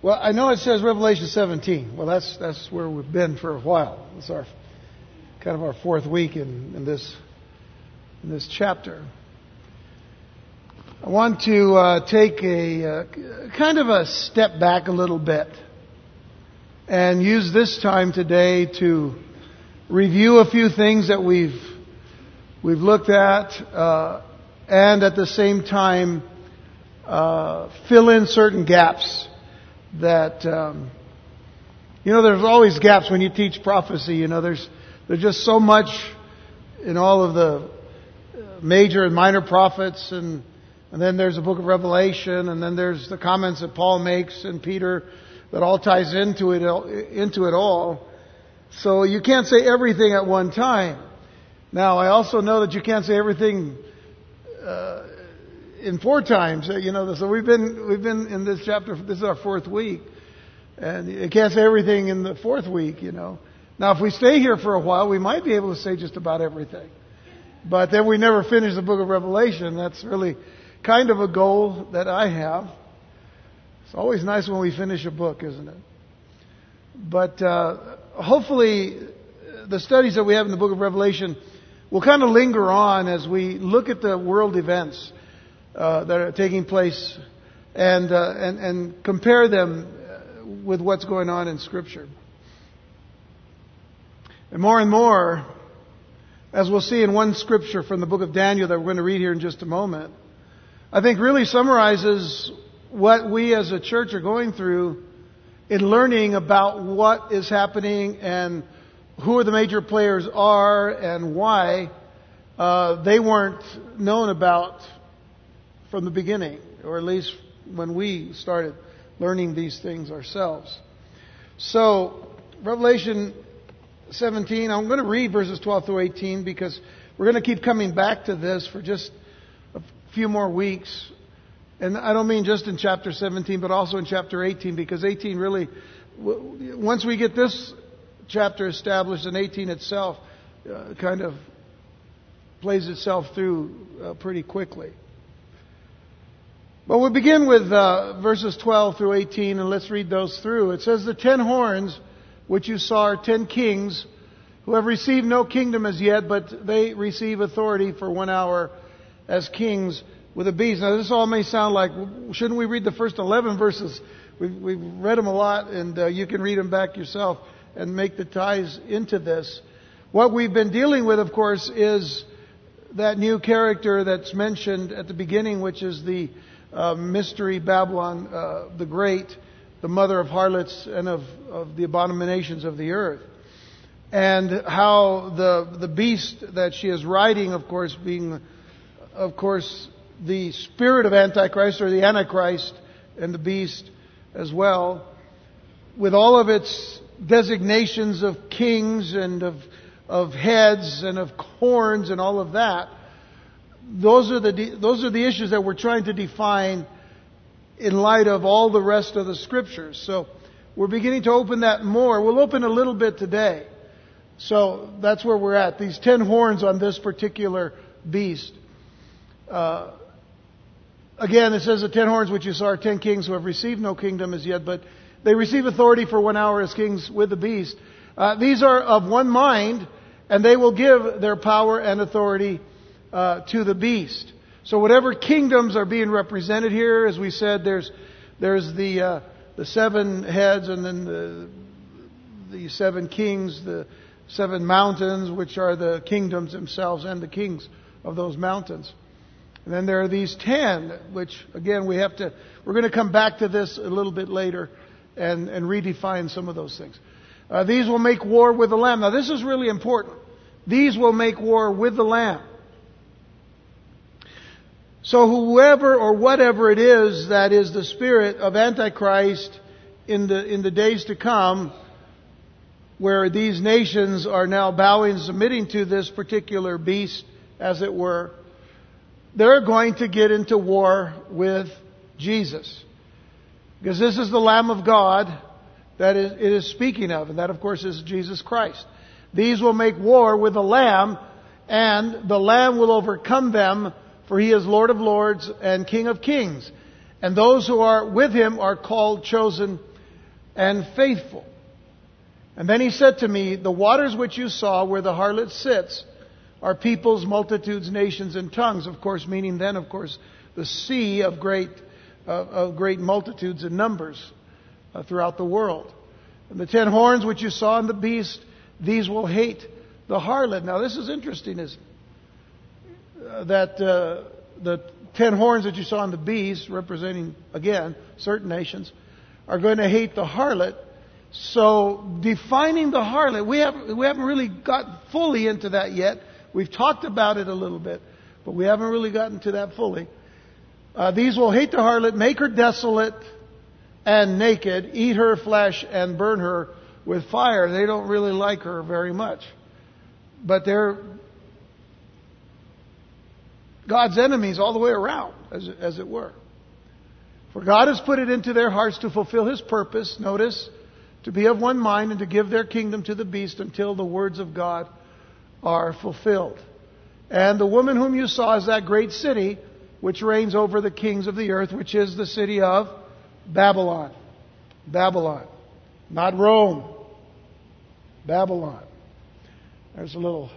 Well, I know it says Revelation 17. Well, that's that's where we've been for a while. It's our kind of our fourth week in, in this in this chapter. I want to uh, take a uh, kind of a step back a little bit and use this time today to review a few things that we've we've looked at, uh, and at the same time uh, fill in certain gaps that um, you know there's always gaps when you teach prophecy. You know there's there's just so much in all of the major and minor prophets and and then there's the book of Revelation and then there's the comments that Paul makes and Peter that all ties into it into it all. So you can't say everything at one time. Now I also know that you can't say everything uh, in four times. You know, so we've been we've been in this chapter. This is our fourth week, and you can't say everything in the fourth week. You know. Now, if we stay here for a while, we might be able to say just about everything. But then we never finish the book of Revelation. That's really kind of a goal that I have. It's always nice when we finish a book, isn't it? But uh, hopefully, the studies that we have in the book of Revelation will kind of linger on as we look at the world events uh, that are taking place and, uh, and, and compare them uh, with what's going on in Scripture. And more and more, as we'll see in one scripture from the book of Daniel that we're going to read here in just a moment, I think really summarizes what we as a church are going through in learning about what is happening and who the major players are and why uh, they weren't known about from the beginning, or at least when we started learning these things ourselves. So, Revelation 17, I'm going to read verses 12 through 18 because we're going to keep coming back to this for just a few more weeks. And I don't mean just in chapter 17, but also in chapter 18 because 18 really, once we get this chapter established and 18 itself uh, kind of plays itself through uh, pretty quickly. But we'll begin with uh, verses 12 through 18, and let's read those through. It says, The ten horns which you saw are ten kings who have received no kingdom as yet, but they receive authority for one hour as kings with a beast. Now, this all may sound like, shouldn't we read the first 11 verses? We've, we've read them a lot, and uh, you can read them back yourself and make the ties into this. What we've been dealing with, of course, is that new character that's mentioned at the beginning, which is the uh, mystery Babylon uh, the Great, the mother of harlots and of, of the abominations of the earth. And how the, the beast that she is riding, of course, being, of course, the spirit of Antichrist or the Antichrist and the beast as well, with all of its designations of kings and of, of heads and of horns and all of that, those are the, those are the issues that we're trying to define in light of all the rest of the scriptures. So we're beginning to open that more. We'll open a little bit today. So that's where we're at. These ten horns on this particular beast. Uh, again, it says the ten horns which you saw are ten kings who have received no kingdom as yet, but they receive authority for one hour as kings with the beast. Uh, these are of one mind, and they will give their power and authority uh, to the beast. So whatever kingdoms are being represented here, as we said, there's there's the uh, the seven heads, and then the the seven kings, the seven mountains, which are the kingdoms themselves and the kings of those mountains. And then there are these ten, which again we have to. We're going to come back to this a little bit later and, and redefine some of those things. Uh, these will make war with the Lamb. Now, this is really important. These will make war with the Lamb. So, whoever or whatever it is that is the spirit of Antichrist in the, in the days to come, where these nations are now bowing and submitting to this particular beast, as it were, they're going to get into war with Jesus. Because this is the Lamb of God that it is speaking of, and that of course is Jesus Christ. These will make war with the Lamb, and the Lamb will overcome them, for he is Lord of lords and King of kings. and those who are with him are called chosen and faithful. And then he said to me, The waters which you saw where the harlot sits are peoples, multitudes, nations, and tongues. Of course, meaning then, of course, the sea of great, uh, of great multitudes and numbers uh, throughout the world. And the ten horns which you saw in the beast, these will hate the harlot. Now, this is interesting, is uh, that uh, the ten horns that you saw in the beast, representing again certain nations, are going to hate the harlot. So, defining the harlot, we haven't, we haven't really got fully into that yet. We've talked about it a little bit, but we haven't really gotten to that fully. Uh, these will hate the harlot, make her desolate and naked, eat her flesh and burn her with fire. They don't really like her very much. But they're God's enemies all the way around, as, as it were. For God has put it into their hearts to fulfill His purpose, notice, to be of one mind and to give their kingdom to the beast until the words of God are fulfilled. And the woman whom you saw is that great city which reigns over the kings of the earth, which is the city of Babylon. Babylon. Not Rome. Babylon. There's a little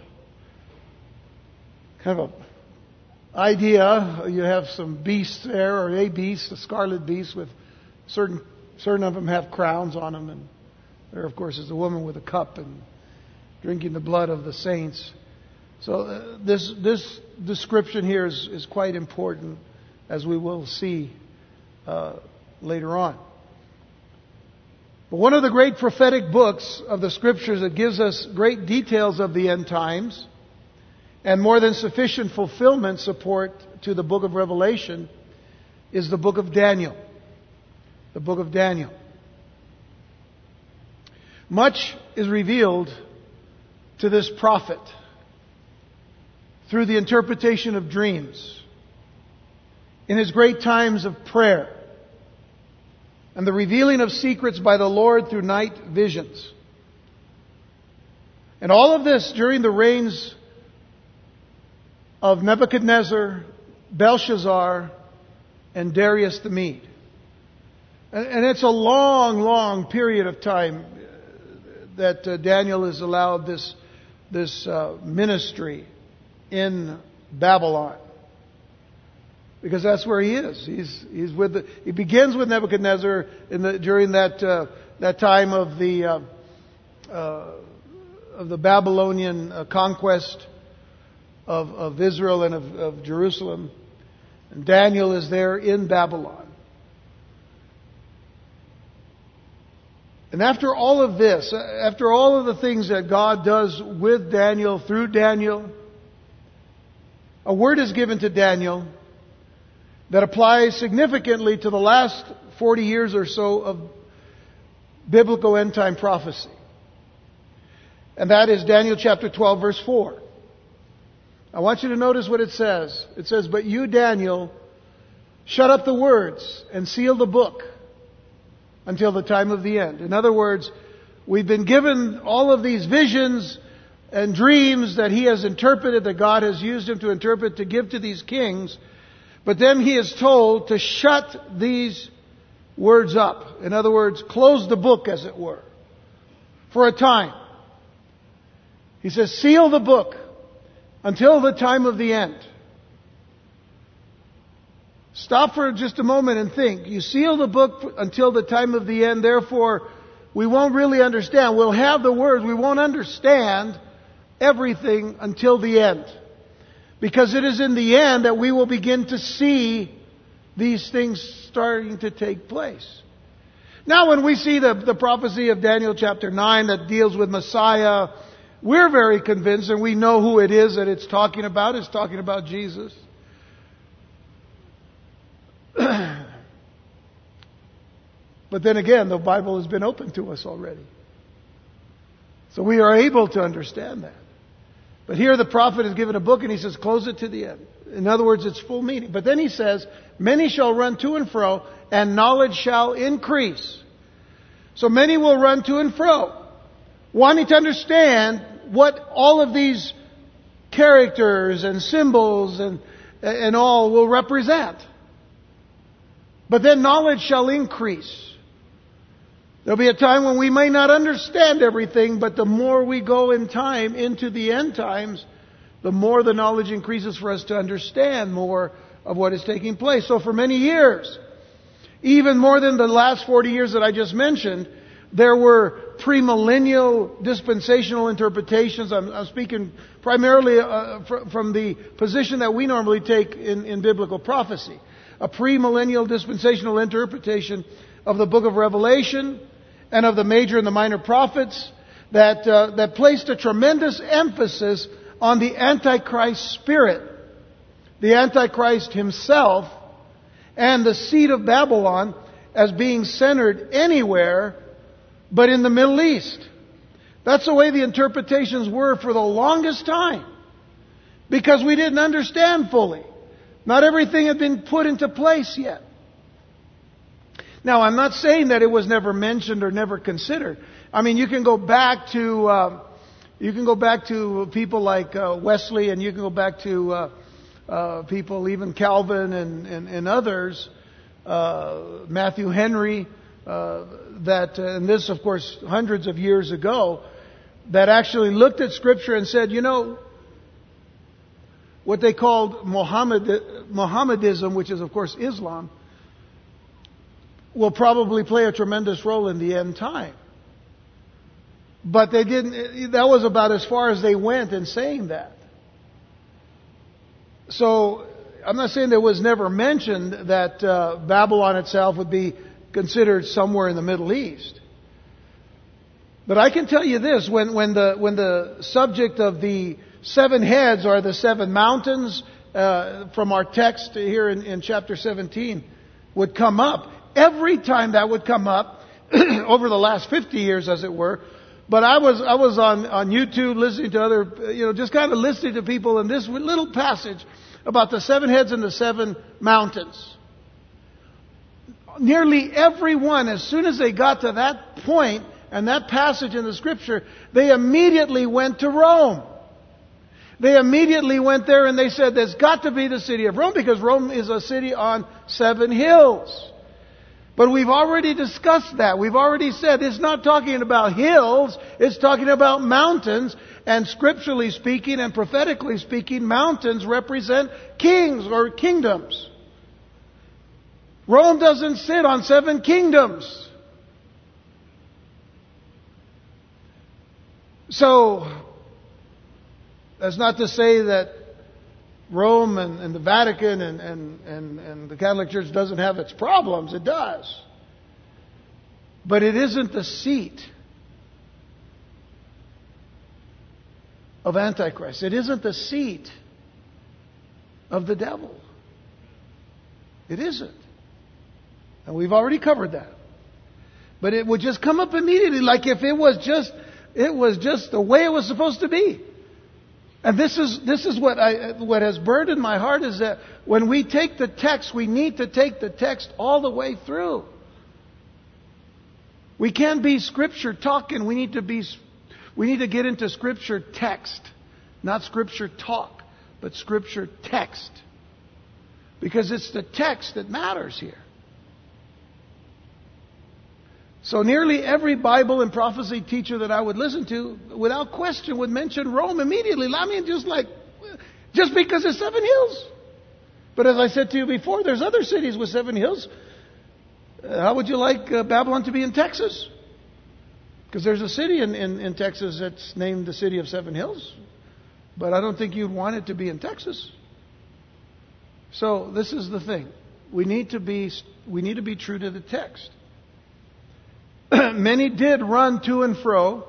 kind of a idea. You have some beasts there, or a beast, a scarlet beast with certain certain of them have crowns on them, and there, of course, is a woman with a cup and drinking the blood of the saints. So uh, this this description here is, is quite important, as we will see uh, later on. But one of the great prophetic books of the Scriptures that gives us great details of the end times and more than sufficient fulfillment support to the book of Revelation is the book of Daniel. The book of Daniel. Much is revealed to this prophet through the interpretation of dreams, in his great times of prayer, and the revealing of secrets by the Lord through night visions. And all of this during the reigns of Nebuchadnezzar, Belshazzar, and Darius the Mede. And it's a long, long period of time that uh, Daniel is allowed this this uh, ministry in Babylon. Because that's where he is. He's, he's with the, he begins with Nebuchadnezzar the, during that, uh, that time of the, uh, uh, of the Babylonian uh, conquest of, of Israel and of, of Jerusalem. And Daniel is there in Babylon. And after all of this, uh, after all of the things that God does with Daniel, through Daniel, a word is given to Daniel that applies significantly to the last 40 years or so of biblical end time prophecy. And that is Daniel chapter 12 verse 4. I want you to notice what it says. It says, But you, Daniel, shut up the words and seal the book until the time of the end. In other words, we've been given all of these visions and dreams that he has interpreted, that God has used him to interpret to give to these kings. But then he is told to shut these words up. In other words, close the book, as it were, for a time. He says, seal the book until the time of the end. Stop for just a moment and think. You seal the book until the time of the end, therefore, we won't really understand. We'll have the words, we won't understand everything until the end. Because it is in the end that we will begin to see these things starting to take place. Now, when we see the, the prophecy of Daniel chapter 9 that deals with Messiah, we're very convinced and we know who it is that it's talking about. It's talking about Jesus. but then again, the Bible has been open to us already. So we are able to understand that. But here the prophet is given a book and he says, close it to the end. In other words, it's full meaning. But then he says, many shall run to and fro and knowledge shall increase. So many will run to and fro, wanting to understand what all of these characters and symbols and, and all will represent. But then knowledge shall increase. There'll be a time when we may not understand everything, but the more we go in time into the end times, the more the knowledge increases for us to understand more of what is taking place. So for many years, even more than the last 40 years that I just mentioned, there were premillennial dispensational interpretations. I'm, I'm speaking primarily uh, fr- from the position that we normally take in, in biblical prophecy. A premillennial dispensational interpretation of the book of Revelation and of the major and the minor prophets that, uh, that placed a tremendous emphasis on the Antichrist spirit, the Antichrist himself, and the seed of Babylon as being centered anywhere but in the Middle East. That's the way the interpretations were for the longest time. Because we didn't understand fully. Not everything had been put into place yet. Now, I'm not saying that it was never mentioned or never considered. I mean, you can go back to uh, you can go back to people like uh, Wesley, and you can go back to uh, uh people, even Calvin and, and, and others, uh, Matthew Henry, uh, that, uh, and this, of course, hundreds of years ago, that actually looked at Scripture and said, you know, what they called Muhammad, Mohammedism, which is, of course, Islam, will probably play a tremendous role in the end time. But they didn't, that was about as far as they went in saying that. So, I'm not saying there was never mentioned that uh, Babylon itself would be considered somewhere in the Middle East. But I can tell you this, when, when, the, when the subject of the seven heads or the seven mountains uh, from our text here in, in chapter 17 would come up, every time that would come up, over the last 50 years as it were, but I was, I was on, on YouTube listening to other, you know, just kind of listening to people in this little passage about the seven heads and the seven mountains nearly everyone, as soon as they got to that point and that passage in the scripture, they immediately went to Rome. They immediately went there and they said, there's got to be the city of Rome because Rome is a city on seven hills. But we've already discussed that. We've already said it's not talking about hills, it's talking about mountains. And scripturally speaking and prophetically speaking, mountains represent kings or kingdoms. Rome doesn't sit on seven kingdoms. So, that's not to say that Rome and, and the Vatican and, and, and, and the Catholic Church doesn't have its problems. It does. But it isn't the seat of Antichrist. It isn't the seat of the devil. It isn't. And we've already covered that. But it would just come up immediately, like if it was just, it was just the way it was supposed to be. And this is, this is what I, what has burdened my heart is that when we take the text, we need to take the text all the way through. We can't be scripture talking. We need to be, we need to get into scripture text. Not scripture talk, but scripture text. Because it's the text that matters here. So nearly every Bible and prophecy teacher that I would listen to, without question, would mention Rome immediately. I mean, just like, just because it's seven hills. But as I said to you before, there's other cities with seven hills. Uh, how would you like uh, Babylon to be in Texas? Because there's a city in, in, in Texas that's named the City of Seven Hills. But I don't think you'd want it to be in Texas. So this is the thing. We need to be, we need to be true to the text. many did run to and fro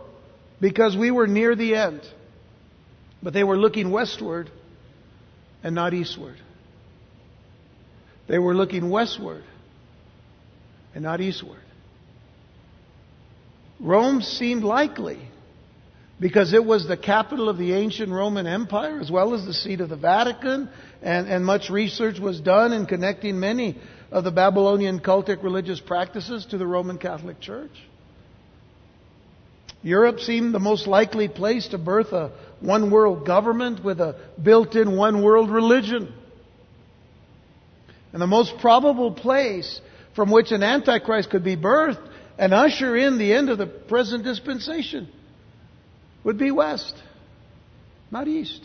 because we were near the end. But they were looking westward and not eastward. They were looking westward and not eastward. Rome seemed likely because it was the capital of the ancient Roman Empire as well as the seat of the Vatican, and, and much research was done in connecting many of the Babylonian cultic religious practices to the Roman Catholic Church. Europe seemed the most likely place to birth a one world government with a built in one world religion. And the most probable place from which an Antichrist could be birthed and usher in the end of the present dispensation would be west, not east.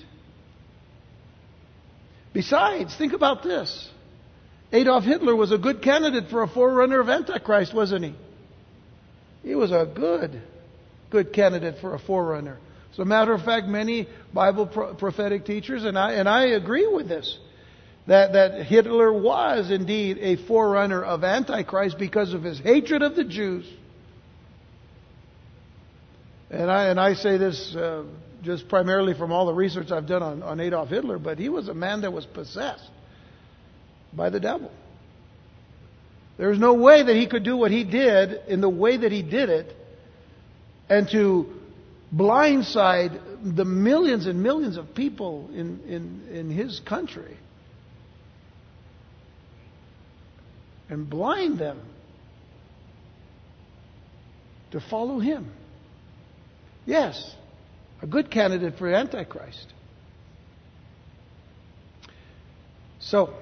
Besides, think about this. Adolf Hitler was a good candidate for a forerunner of Antichrist, wasn't he? He was a good, good candidate for a forerunner. As a matter of fact, many Bible pro- prophetic teachers, and I, and I agree with this, that, that Hitler was indeed a forerunner of Antichrist because of his hatred of the Jews. And I, and I say this uh, just primarily from all the research I've done on, on Adolf Hitler, but he was a man that was possessed by the devil. There's no way that he could do what he did in the way that he did it and to blindside the millions and millions of people in, in, in his country and blind them to follow him. Yes, a good candidate for Antichrist. So,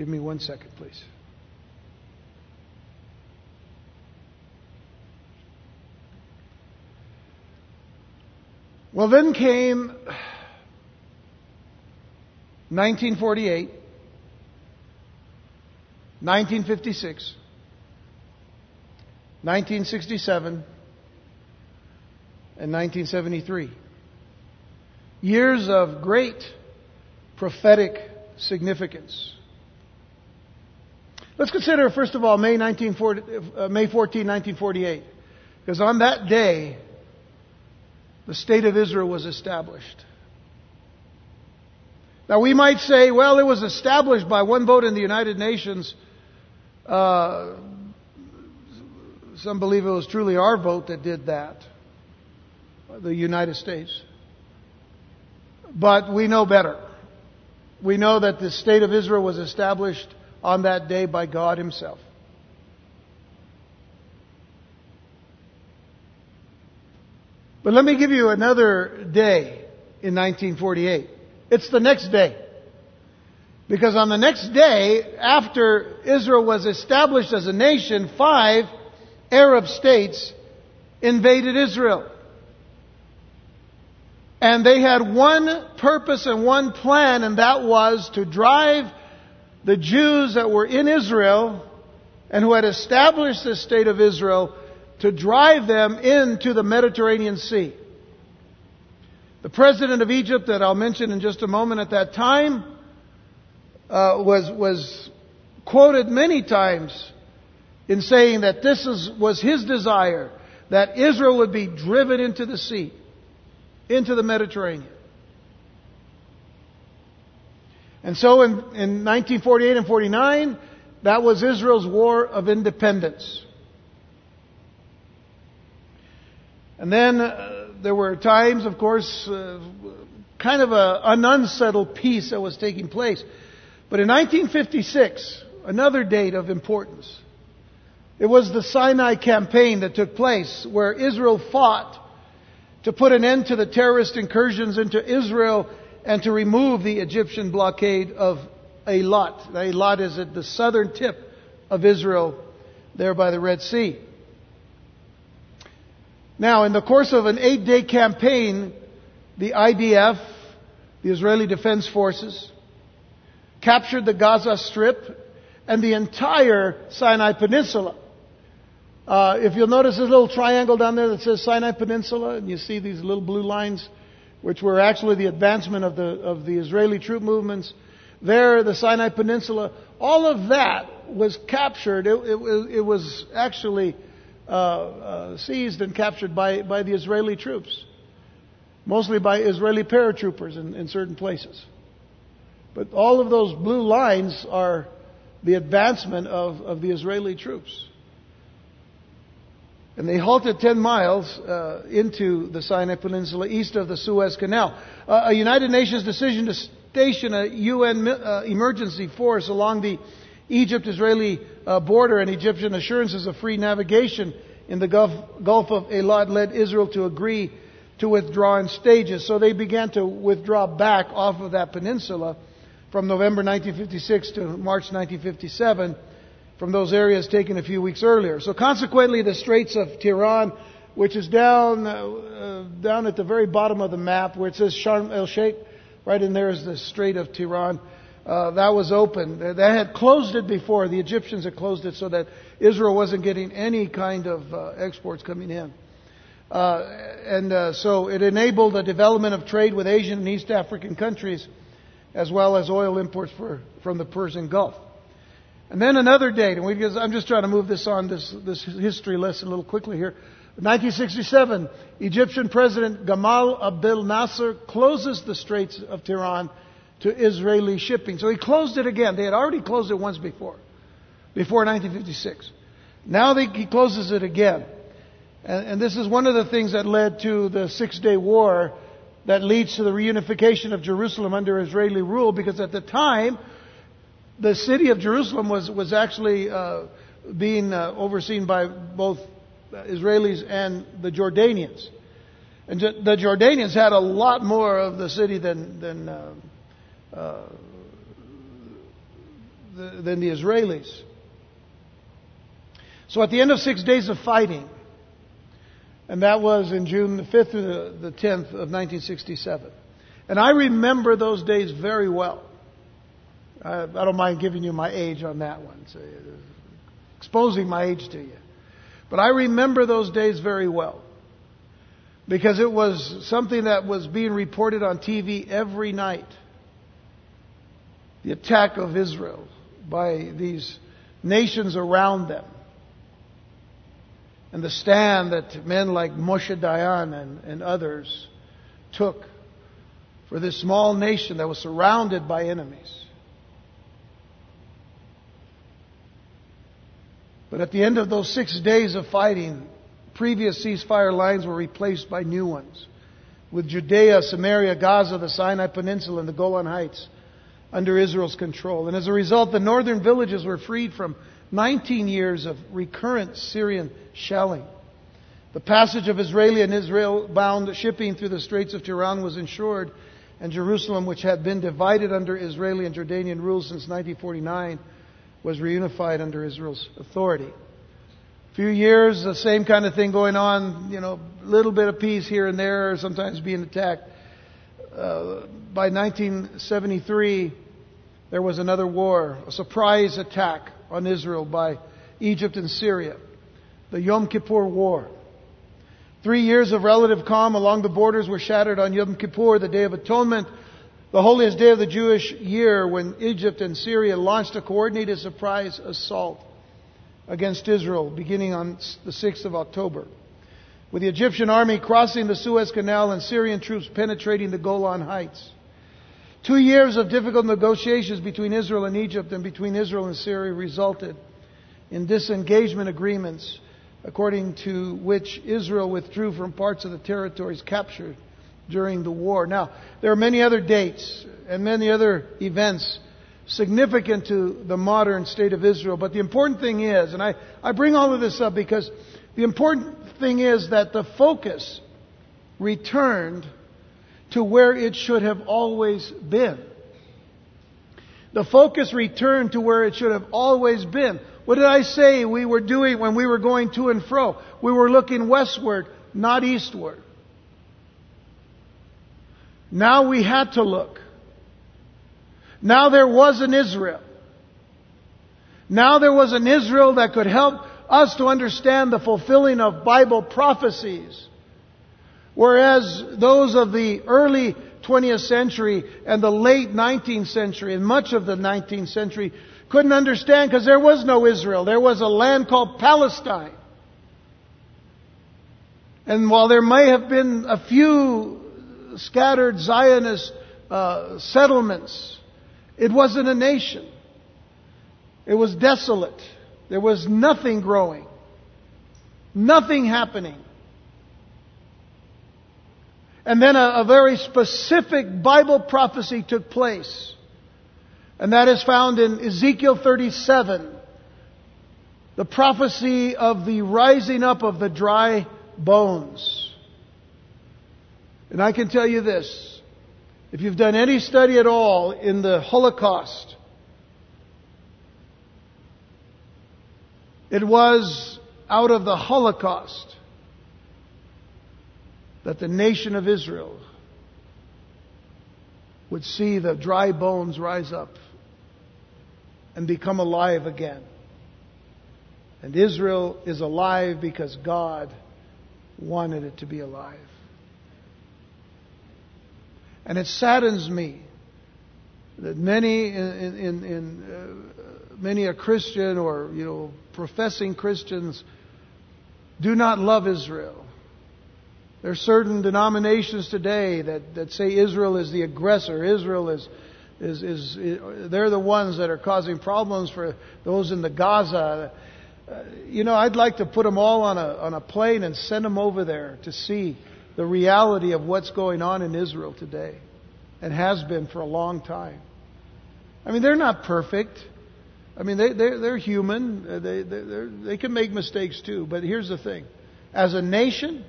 Give me one second, please. Well, then came 1948, 1956, 1967, and 1973. Years of great prophetic significance. Let's consider, first of all, May, 1940, uh, May 14, 1948. Because on that day, the State of Israel was established. Now, we might say, well, it was established by one vote in the United Nations. Uh, some believe it was truly our vote that did that, the United States. But we know better. We know that the State of Israel was established on that day by God Himself. But let me give you another day in 1948. It's the next day. Because on the next day, after Israel was established as a nation, five Arab states invaded Israel. And they had one purpose and one plan, and that was to drive the Jews that were in Israel and who had established the state of Israel to drive them into the Mediterranean Sea. The president of Egypt, that I'll mention in just a moment at that time, uh, was, was quoted many times in saying that this is, was his desire, that Israel would be driven into the sea, into the Mediterranean. And so in, in 1948 and 49, that was Israel's war of independence. And then uh, there were times, of course, uh, kind of a, an unsettled peace that was taking place. But in 1956, another date of importance, it was the Sinai campaign that took place where Israel fought to put an end to the terrorist incursions into Israel and to remove the Egyptian blockade of Eilat. Eilat is at the southern tip of Israel, there by the Red Sea. Now, in the course of an eight day campaign, the IDF, the Israeli Defense Forces, captured the Gaza Strip and the entire Sinai Peninsula. Uh, if you'll notice this little triangle down there that says Sinai Peninsula, and you see these little blue lines, which were actually the advancement of the, of the Israeli troop movements. There, the Sinai Peninsula, all of that was captured. It, it, it was actually uh, uh, seized and captured by, by the Israeli troops, mostly by Israeli paratroopers in, in certain places. But all of those blue lines are the advancement of, of the Israeli troops. And they halted 10 miles uh, into the Sinai Peninsula east of the Suez Canal. Uh, a United Nations decision to station a UN uh, emergency force along the Egypt Israeli uh, border and Egyptian assurances of free navigation in the Gulf, Gulf of Eilat led Israel to agree to withdraw in stages. So they began to withdraw back off of that peninsula from November 1956 to March 1957 from those areas taken a few weeks earlier. So consequently, the Straits of Tiran, which is down, uh, uh, down at the very bottom of the map where it says Sharm el Sheikh, right in there is the Strait of Tiran. Uh, that was open. They had closed it before. The Egyptians had closed it so that Israel wasn't getting any kind of uh, exports coming in. Uh, and uh, so it enabled the development of trade with Asian and East African countries, as well as oil imports for, from the Persian Gulf. And then another date, and we, I'm just trying to move this on this, this history lesson a little quickly here. 1967, Egyptian President Gamal Abdel Nasser closes the Straits of Tiran to Israeli shipping. So he closed it again. They had already closed it once before, before 1956. Now they, he closes it again. And, and this is one of the things that led to the Six Day War that leads to the reunification of Jerusalem under Israeli rule because at the time, the city of Jerusalem was, was actually uh, being uh, overseen by both Israelis and the Jordanians. And the Jordanians had a lot more of the city than, than, uh, uh, the, than the Israelis. So at the end of six days of fighting, and that was in June the 5th through the, the 10th of 1967. And I remember those days very well. I, I don't mind giving you my age on that one, so exposing my age to you. But I remember those days very well because it was something that was being reported on TV every night. The attack of Israel by these nations around them and the stand that men like Moshe Dayan and, and others took for this small nation that was surrounded by enemies. But at the end of those six days of fighting, previous ceasefire lines were replaced by new ones, with Judea, Samaria, Gaza, the Sinai Peninsula, and the Golan Heights under Israel's control. And as a result, the northern villages were freed from 19 years of recurrent Syrian shelling. The passage of Israeli and Israel bound shipping through the Straits of Tiran was ensured, and Jerusalem, which had been divided under Israeli and Jordanian rule since 1949, was reunified under Israel's authority. A few years, the same kind of thing going on, you know, a little bit of peace here and there, sometimes being attacked. Uh, by 1973, there was another war, a surprise attack on Israel by Egypt and Syria, the Yom Kippur War. Three years of relative calm along the borders were shattered on Yom Kippur, the Day of Atonement, the holiest day of the Jewish year, when Egypt and Syria launched a coordinated surprise assault against Israel beginning on the 6th of October. With the Egyptian army crossing the Suez Canal and Syrian troops penetrating the Golan Heights. Two years of difficult negotiations between Israel and Egypt and between Israel and Syria resulted in disengagement agreements according to which Israel withdrew from parts of the territories captured during the war. Now, there are many other dates and many other events significant to the modern state of Israel, but the important thing is, and I, I bring all of this up because the important thing is that the focus returned to where it should have always been. The focus returned to where it should have always been. What did I say we were doing when we were going to and fro? We were looking westward, not eastward. Now we had to look. Now there was an Israel. Now there was an Israel that could help us to understand the fulfilling of Bible prophecies. Whereas those of the early 20th century and the late 19th century and much of the 19th century couldn't understand because there was no Israel. There was a land called Palestine. And while there may have been a few scattered Zionist uh, settlements, it wasn't a nation. It was desolate. There was nothing growing, nothing happening. And then a, a very specific Bible prophecy took place. And that is found in Ezekiel 37. The prophecy of the rising up of the dry bones. And I can tell you this if you've done any study at all in the Holocaust, it was out of the Holocaust that the nation of Israel would see the dry bones rise up and become alive again. And Israel is alive because God wanted it to be alive. And it saddens me that many in, in, in uh, many a Christian or you know professing Christians do not love Israel. There are certain denominations today that, that say Israel is the aggressor. Israel is, is, is, is, they're the ones that are causing problems for those in the Gaza. Uh, you know, I'd like to put them all on a, on a plane and send them over there to see the reality of what's going on in Israel today and has been for a long time. I mean, they're not perfect. I mean, they, they're, they're human. Uh, they, they, they can make mistakes too. But here's the thing as a nation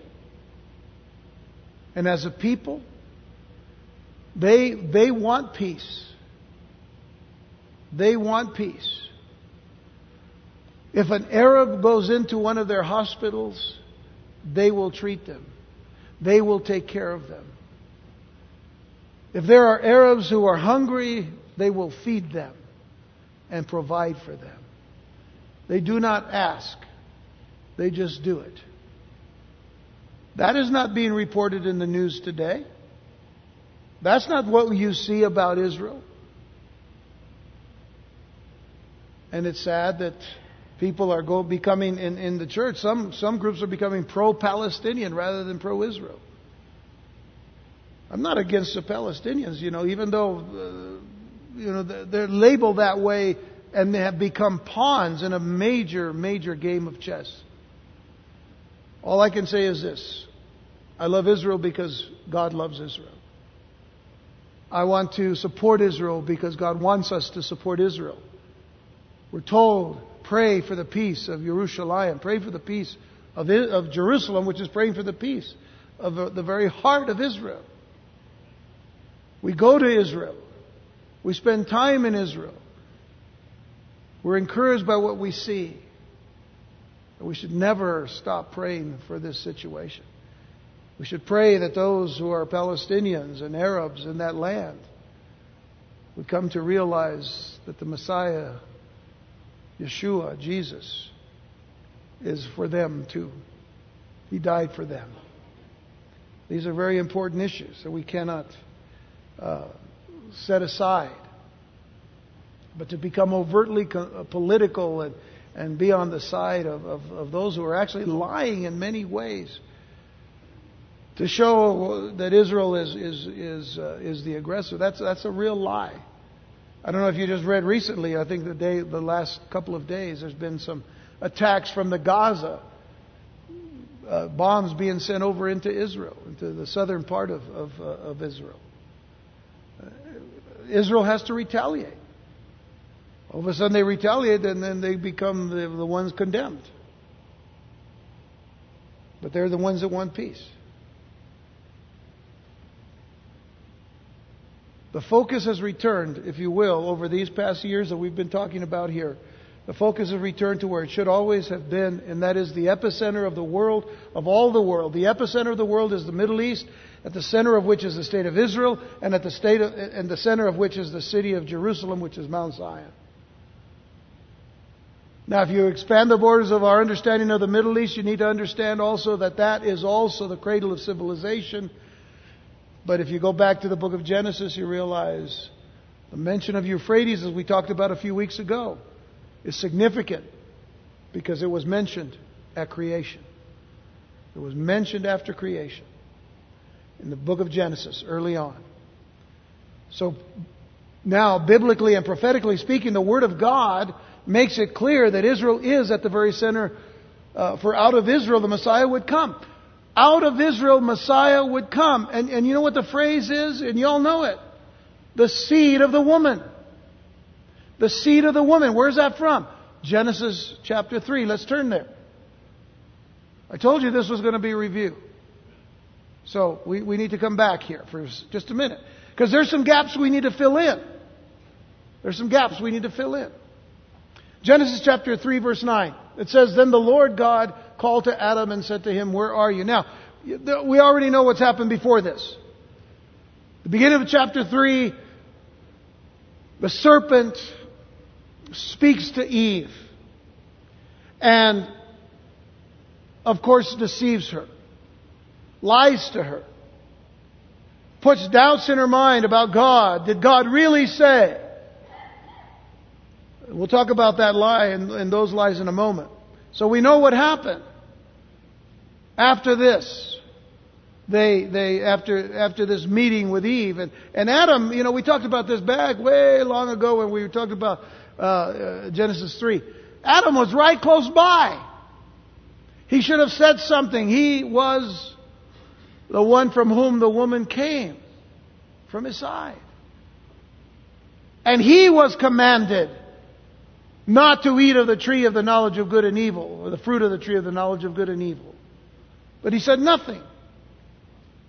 and as a people, they, they want peace. They want peace. If an Arab goes into one of their hospitals, they will treat them. They will take care of them. If there are Arabs who are hungry, they will feed them and provide for them. They do not ask, they just do it. That is not being reported in the news today. That's not what you see about Israel. And it's sad that people are go, becoming in, in the church, some, some groups are becoming pro Palestinian rather than pro Israel. I'm not against the Palestinians, you know, even though, uh, you know, they're labeled that way and they have become pawns in a major, major game of chess. All I can say is this I love Israel because God loves Israel. I want to support Israel because God wants us to support Israel. We're told Pray for the peace of Jerusalem. Pray for the peace of, of Jerusalem, which is praying for the peace of the very heart of Israel. We go to Israel. We spend time in Israel. We're encouraged by what we see. We should never stop praying for this situation. We should pray that those who are Palestinians and Arabs in that land would come to realize that the Messiah Yeshua, Jesus, is for them too. He died for them. These are very important issues that we cannot uh, set aside. But to become overtly co- uh, political and, and be on the side of, of, of those who are actually lying in many ways to show that Israel is, is, is, uh, is the aggressor, that's, that's a real lie. I don't know if you just read recently, I think the day, the last couple of days, there's been some attacks from the Gaza, uh, bombs being sent over into Israel, into the southern part of, of, uh, of Israel. Uh, Israel has to retaliate. All of a sudden they retaliate and then they become the, the ones condemned. But they're the ones that want peace. The focus has returned, if you will, over these past years that we've been talking about here. The focus has returned to where it should always have been, and that is the epicenter of the world, of all the world. The epicenter of the world is the Middle East, at the center of which is the state of Israel, and at the state of, and the center of which is the city of Jerusalem, which is Mount Zion. Now, if you expand the borders of our understanding of the Middle East, you need to understand also that that is also the cradle of civilization but if you go back to the book of Genesis, you realize the mention of Euphrates, as we talked about a few weeks ago, is significant because it was mentioned at creation. It was mentioned after creation in the book of Genesis early on. So now, biblically and prophetically speaking, the Word of God makes it clear that Israel is at the very center, uh, for out of Israel the Messiah would come out of Israel Messiah would come. And, and you know what the phrase is? And you all know it. The seed of the woman. The seed of the woman. Where's that from? Genesis chapter 3. Let's turn there. I told you this was going to be a review. So we, we need to come back here for just a minute. Because there's some gaps we need to fill in. There's some gaps we need to fill in. Genesis chapter 3 verse 9. It says, Then the Lord God called to Adam and said to him, Where are you? Now, we already know what's happened before this. The beginning of chapter 3, the serpent speaks to Eve. And, of course, deceives her. Lies to her. Puts doubts in her mind about God. Did God really say? We'll talk about that lie and, and those lies in a moment. So we know what happened after this. They, they, after, after this meeting with Eve. And, and Adam, you know, we talked about this back way long ago when we were talking about uh, uh, Genesis 3. Adam was right close by. He should have said something. He was the one from whom the woman came, from his side. And he was commanded not to eat of the tree of the knowledge of good and evil, or the fruit of the tree of the knowledge of good and evil. But he said nothing.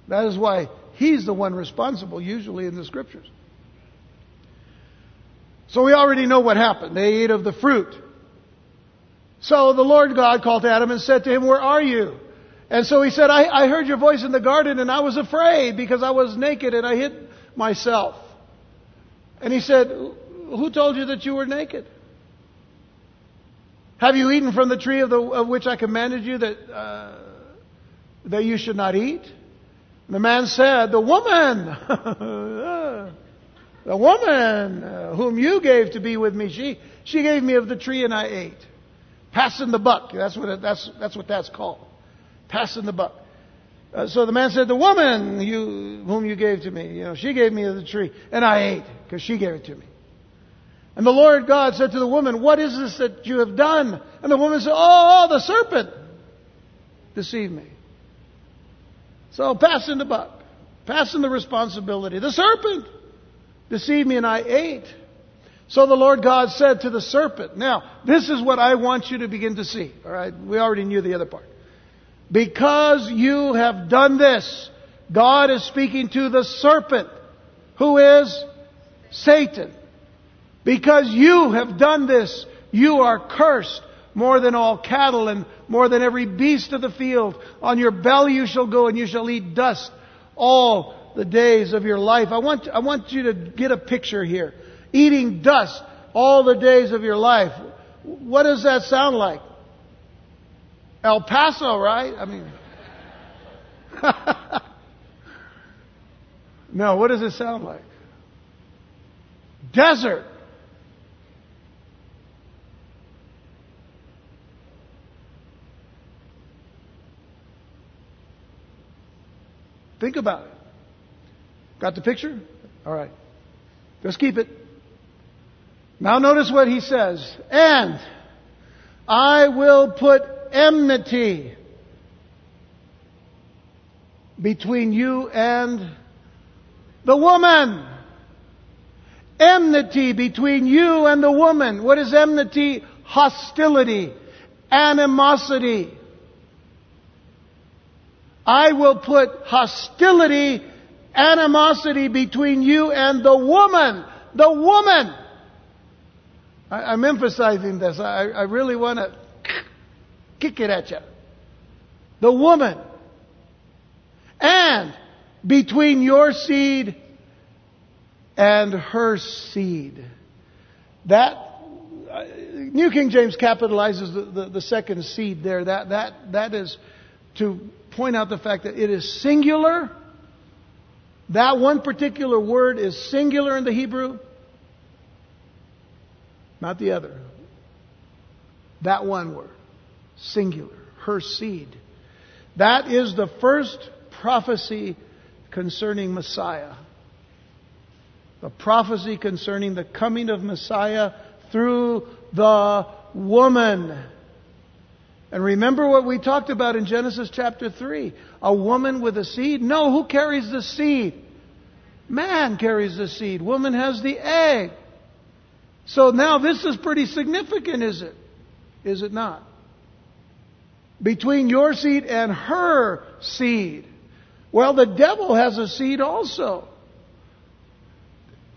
That is why he's the one responsible, usually in the scriptures. So we already know what happened. They ate of the fruit. So the Lord God called to Adam and said to him, Where are you? And so he said, I, I heard your voice in the garden and I was afraid because I was naked and I hid myself. And he said, Who told you that you were naked? Have you eaten from the tree of, the, of which I commanded you that, uh, that you should not eat? And the man said, The woman, the woman uh, whom you gave to be with me, she, she gave me of the tree and I ate. Passing the buck. That's what, it, that's, that's, what that's called. Passing the buck. Uh, so the man said, The woman you, whom you gave to me, you know, she gave me of the tree and I ate because she gave it to me. And the Lord God said to the woman, What is this that you have done? And the woman said, Oh, the serpent deceived me. So passing the buck, passing the responsibility. The serpent deceived me and I ate. So the Lord God said to the serpent, Now, this is what I want you to begin to see. All right, we already knew the other part. Because you have done this, God is speaking to the serpent, who is Satan. Because you have done this, you are cursed more than all cattle and more than every beast of the field. On your belly you shall go and you shall eat dust all the days of your life. I want, I want you to get a picture here. Eating dust all the days of your life. What does that sound like? El Paso, right? I mean, no, what does it sound like? Desert. Think about it. Got the picture? All right. Let's keep it. Now notice what he says. And I will put enmity between you and the woman. Enmity between you and the woman. What is enmity? Hostility. Animosity. I will put hostility, animosity between you and the woman. The woman. I, am emphasizing this. I, I really want to kick it at you. The woman. And between your seed and her seed. That uh, New King James capitalizes the, the, the, second seed there. That, that, that is to point out the fact that it is singular. That one particular word is singular in the Hebrew, not the other. That one word, singular, her seed. That is the first prophecy concerning Messiah. The prophecy concerning the coming of Messiah through the woman. And remember what we talked about in Genesis chapter 3 a woman with a seed? No, who carries the seed? Man carries the seed. Woman has the egg. So now this is pretty significant, is it? Is it not? Between your seed and her seed. Well, the devil has a seed also.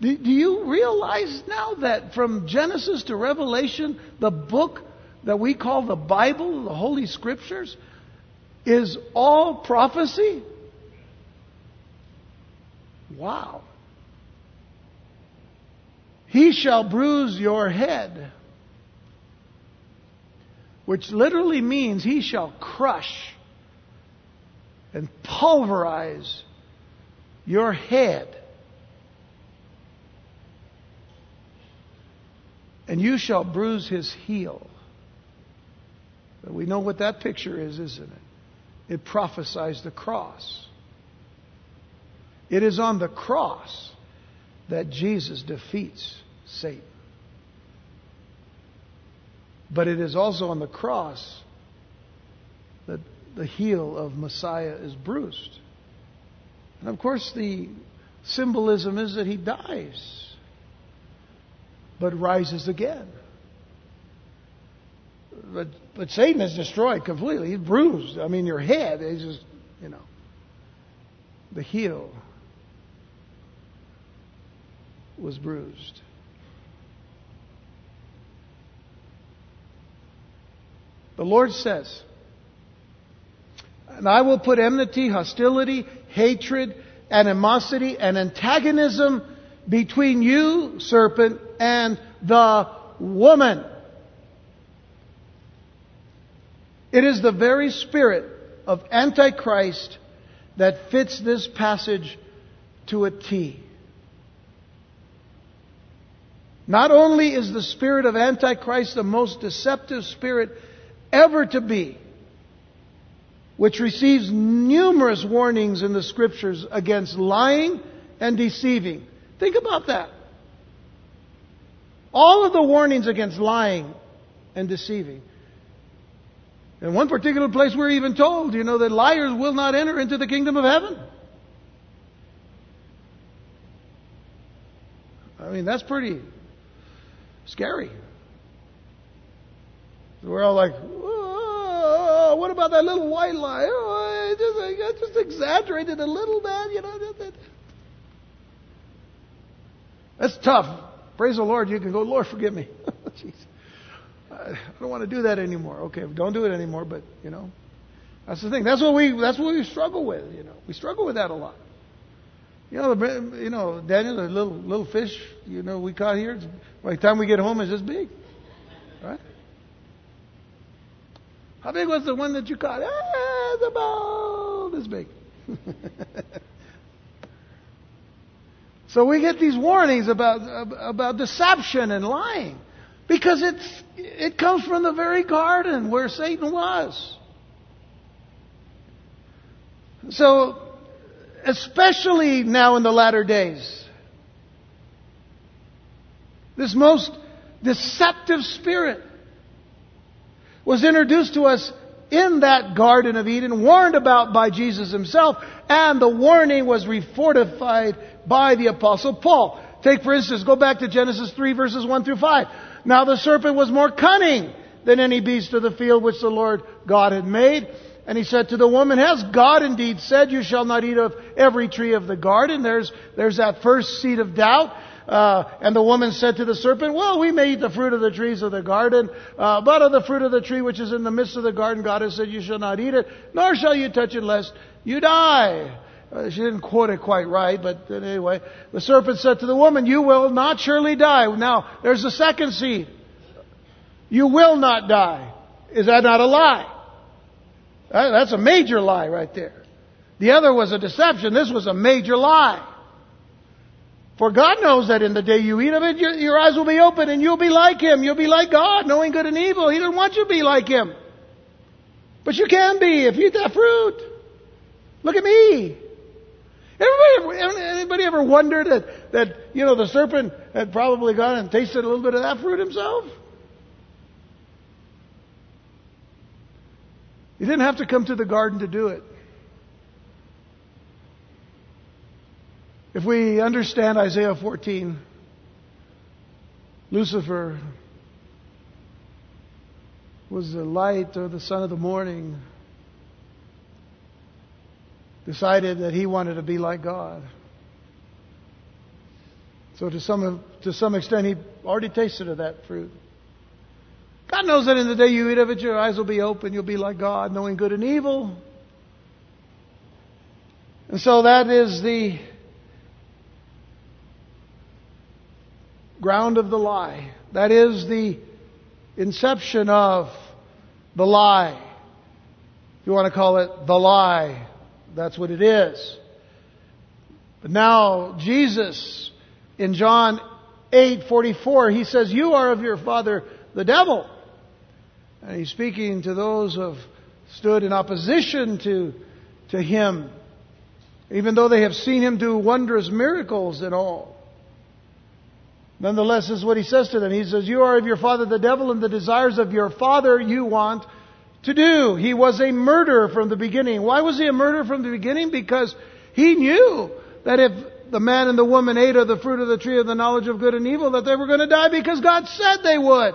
Do, you realize now that from Genesis to Revelation, the book that we call the Bible, the Holy Scriptures, is all prophecy? Wow. He shall bruise your head, which literally means he shall crush and pulverize your head. And you shall bruise his heel. We know what that picture is, isn't it? It prophesies the cross. It is on the cross that Jesus defeats Satan. But it is also on the cross that the heel of Messiah is bruised. And of course, the symbolism is that he dies, but rises again. But, but Satan is destroyed completely. He's bruised. I mean, your head is just, you know, the heel was bruised. The Lord says, and I will put enmity, hostility, hatred, animosity, and antagonism between you, serpent, and the woman. It is the very spirit of Antichrist that fits this passage to a T. Not only is the spirit of Antichrist the most deceptive spirit ever to be, which receives numerous warnings in the scriptures against lying and deceiving. Think about that. All of the warnings against lying and deceiving. In one particular place, we're even told, you know, that liars will not enter into the kingdom of heaven. I mean, that's pretty scary. We're all like, oh, what about that little white lie? Oh, I just, I just exaggerated a little bit, you know. That's tough. Praise the Lord. You can go, Lord, forgive me. Jeez. I don't want to do that anymore. Okay, don't do it anymore, but, you know. That's the thing. That's what we, that's what we struggle with, you know. We struggle with that a lot. You know, the, you know, Daniel, the little little fish, you know, we caught here. By the time we get home, it's this big, right? How big was the one that you caught? Ah, it's about this big. so we get these warnings about about deception and lying because it's it comes from the very garden where Satan was. So especially now in the latter days. This most deceptive spirit was introduced to us in that Garden of Eden, warned about by Jesus himself, and the warning was refortified by the Apostle Paul. Take, for instance, go back to Genesis 3, verses 1 through 5. Now the serpent was more cunning than any beast of the field which the Lord God had made. And he said to the woman, Has God indeed said, You shall not eat of every tree of the garden? There's, there's that first seed of doubt. Uh, and the woman said to the serpent, Well, we may eat the fruit of the trees of the garden, uh, but of the fruit of the tree which is in the midst of the garden, God has said, You shall not eat it, nor shall you touch it, lest you die. Uh, she didn't quote it quite right, but anyway. The serpent said to the woman, You will not surely die. Now, there's the second seed. You will not die. Is that not a lie? That's a major lie right there. The other was a deception. This was a major lie. For God knows that in the day you eat of it, your, your, eyes will be open and you'll be like Him. You'll be like God, knowing good and evil. He doesn't want you to be like Him. But you can be if you eat that fruit. Look at me. Everybody, anybody ever wondered that, that, you know, the serpent had probably gone and tasted a little bit of that fruit himself? He didn't have to come to the garden to do it. If we understand Isaiah 14, Lucifer was the light or the son of the morning. Decided that he wanted to be like God. So to some, to some extent, he already tasted of that fruit. God knows that in the day you eat of it, your eyes will be open. You'll be like God, knowing good and evil. And so that is the ground of the lie. That is the inception of the lie. You want to call it the lie, that's what it is. But now, Jesus, in John 8:44, he says, "You are of your father the devil." And he's speaking to those who have stood in opposition to, to him, even though they have seen him do wondrous miracles and all. Nonetheless, this is what he says to them. He says, You are of your father the devil, and the desires of your father you want to do. He was a murderer from the beginning. Why was he a murderer from the beginning? Because he knew that if the man and the woman ate of the fruit of the tree of the knowledge of good and evil, that they were going to die because God said they would.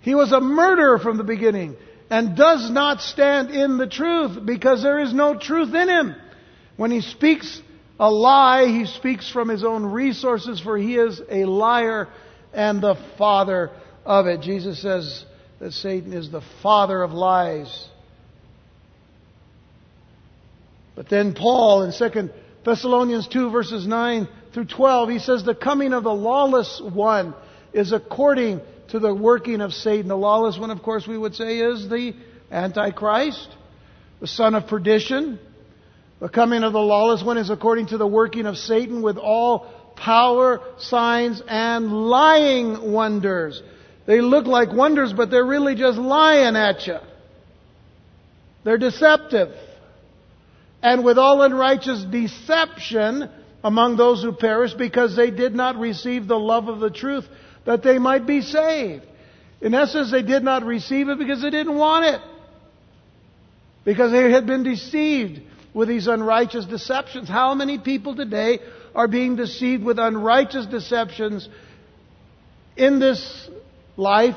He was a murderer from the beginning and does not stand in the truth because there is no truth in him. When he speaks a lie, he speaks from his own resources, for he is a liar and the father of it. Jesus says that Satan is the father of lies. But then Paul in 2 Thessalonians 2 verses 9 through 12, he says the coming of the lawless one is according to the working of Satan. The lawless one, of course, we would say is the Antichrist, the son of perdition. The coming of the lawless one is according to the working of Satan with all power, signs, and lying wonders. They look like wonders, but they're really just lying at you. They're deceptive. And with all unrighteous deception among those who perish because they did not receive the love of the truth that they might be saved. In essence, they did not receive it because they didn't want it. Because they had been deceived with these unrighteous deceptions. How many people today are being deceived with unrighteous deceptions in this life,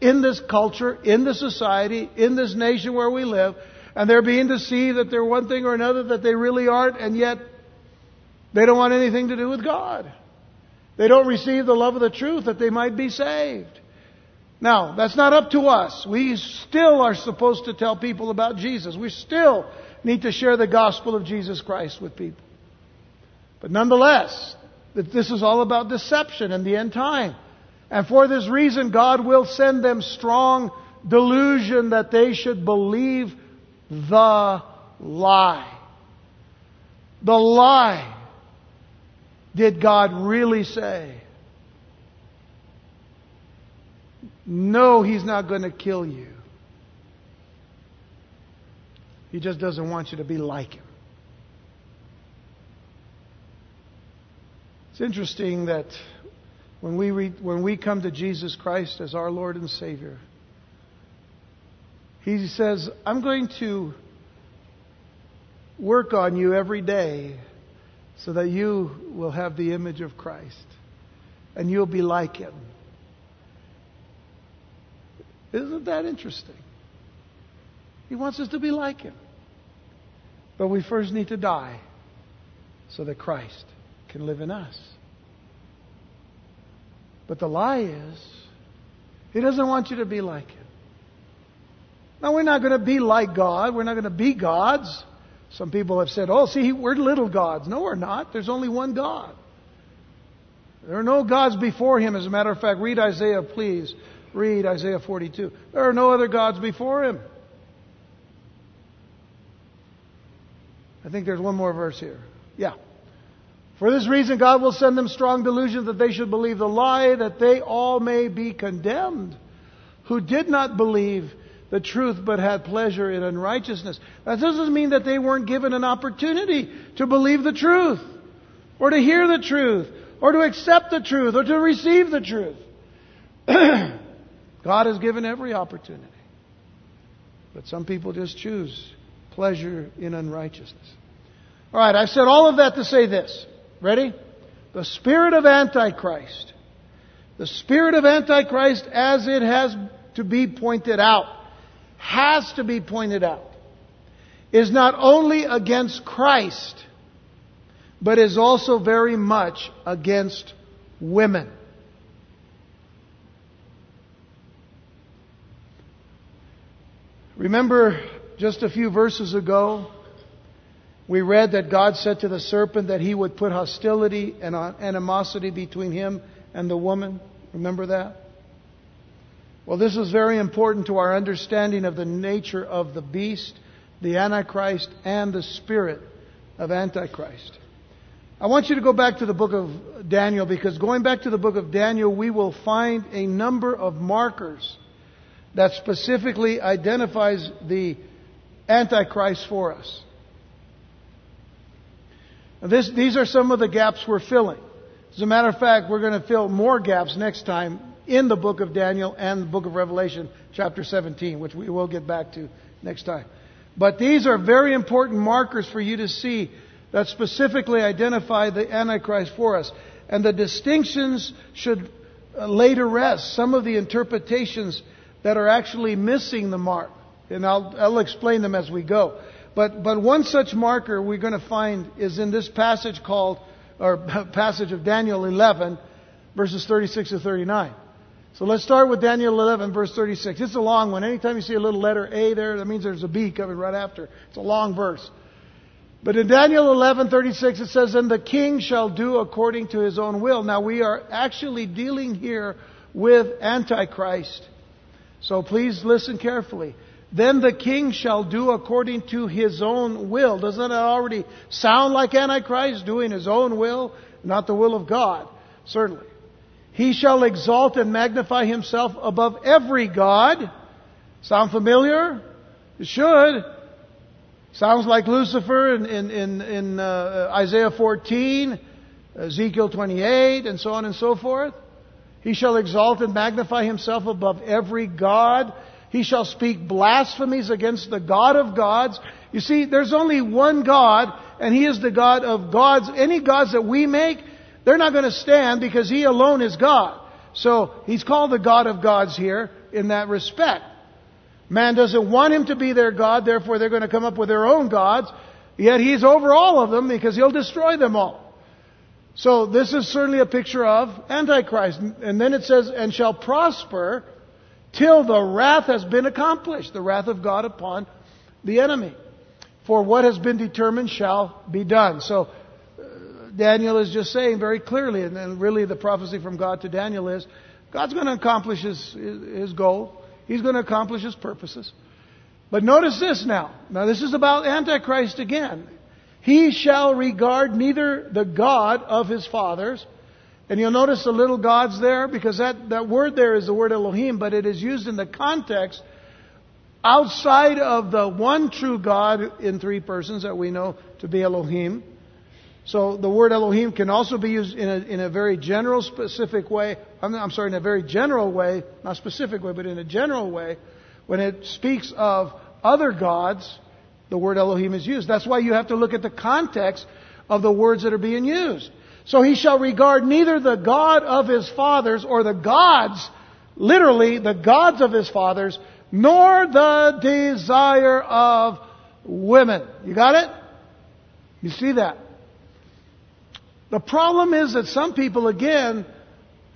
in this culture, in this society, in this nation where we live, and they're being deceived that they're one thing or another that they really aren't, and yet they don't want anything to do with God. They don't receive the love of the truth that they might be saved. Now, that's not up to us. We still are supposed to tell people about Jesus. We still need to share the gospel of Jesus Christ with people. But nonetheless, that this is all about deception in the end time. And for this reason, God will send them strong delusion that they should believe the lie. The lie. Did God really say? No, He's not going to kill you. He just doesn't want you to be like him. It's interesting that when we, read, when we come to Jesus Christ as our Lord and Savior, He says, I'm going to work on you every day so that you will have the image of Christ and you'll be like Him. Isn't that interesting? He wants us to be like Him. But we first need to die so that Christ can live in us. But the lie is, He doesn't want you to be like Him. Now, we're not going to be like God. We're not going to be gods. Some people have said, oh, see, we're little gods. No, we're not. There's only one God. There are no gods before Him. As a matter of fact, read Isaiah, please. Read Isaiah 42. There are no other gods before Him. I think there's one more verse here. Yeah. For this reason, God will send them strong delusions that they should believe the lie, that they all may be condemned, who did not believe the truth but had pleasure in unrighteousness. That doesn't mean that they weren't given an opportunity to believe the truth, or to hear the truth, or to accept the truth, or to receive the truth. God has given every opportunity. But some people just choose pleasure in unrighteousness. All right, I've said all of that to say this. Ready? The spirit of Antichrist. The spirit of Antichrist, as it has to be pointed out, has to be pointed out, is not only against Christ, but is also very much against women. Remember just a few verses ago, we read that God said to the serpent that he would put hostility and animosity between him and the woman. Remember that? Well, this is very important to our understanding of the nature of the beast, the Antichrist, and the spirit of Antichrist. I want you to go back to the book of Daniel because going back to the book of Daniel, we will find a number of markers that specifically identifies the Antichrist for us. This, these are some of the gaps we're filling. As a matter of fact, we're going to fill more gaps next time in the book of Daniel and the book of Revelation, chapter 17, which we will get back to next time. But these are very important markers for you to see that specifically identify the Antichrist for us. And the distinctions should uh, lay to rest some of the interpretations that are actually missing the mark. And I'll, I'll explain them as we go. But, but one such marker we're going to find is in this passage called, or passage of Daniel 11, verses 36 to 39. So let's start with Daniel 11, verse 36. It's a long one. Anytime you see a little letter A there, that means there's a B coming right after. It's a long verse. But in Daniel 11:36 it says, "And the king shall do according to his own will." Now we are actually dealing here with Antichrist. So please listen carefully. Then the king shall do according to his own will. Doesn't that already sound like Antichrist doing his own will, not the will of God? Certainly. He shall exalt and magnify himself above every God. Sound familiar? It should. Sounds like Lucifer in, in, in, in uh, Isaiah 14, Ezekiel 28, and so on and so forth. He shall exalt and magnify himself above every God. He shall speak blasphemies against the God of gods. You see, there's only one God, and He is the God of gods. Any gods that we make, they're not going to stand because He alone is God. So He's called the God of gods here in that respect. Man doesn't want him to be their God, therefore they're going to come up with their own gods. Yet he's over all of them because he'll destroy them all. So this is certainly a picture of Antichrist. And then it says, and shall prosper till the wrath has been accomplished, the wrath of God upon the enemy. For what has been determined shall be done. So uh, Daniel is just saying very clearly, and really the prophecy from God to Daniel is, God's going to accomplish his, his goal. He's going to accomplish his purposes. But notice this now. Now, this is about Antichrist again. He shall regard neither the God of his fathers, and you'll notice the little gods there, because that, that word there is the word Elohim, but it is used in the context outside of the one true God in three persons that we know to be Elohim. So the word Elohim can also be used in a, in a very general, specific way. I'm, I'm, sorry, in a very general way, not specific way, but in a general way. When it speaks of other gods, the word Elohim is used. That's why you have to look at the context of the words that are being used. So he shall regard neither the God of his fathers or the gods, literally the gods of his fathers, nor the desire of women. You got it? You see that? The problem is that some people, again,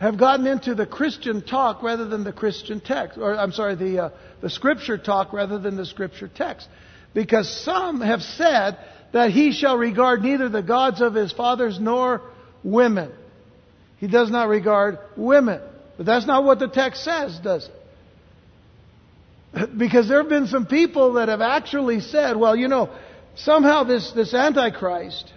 have gotten into the Christian talk rather than the Christian text, or I'm sorry, the, uh, the scripture talk rather than the scripture text. Because some have said that he shall regard neither the gods of his fathers nor women. He does not regard women. But that's not what the text says, does it? Because there have been some people that have actually said, well, you know, somehow this, this Antichrist,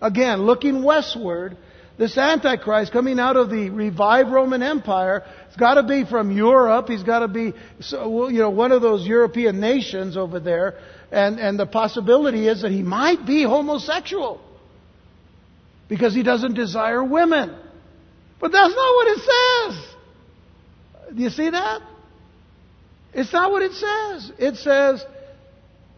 Again, looking westward, this Antichrist coming out of the revived Roman Empire, it's got to be from Europe. He's got to be, you know, one of those European nations over there. And, and the possibility is that he might be homosexual because he doesn't desire women. But that's not what it says. Do you see that? It's not what it says. It says,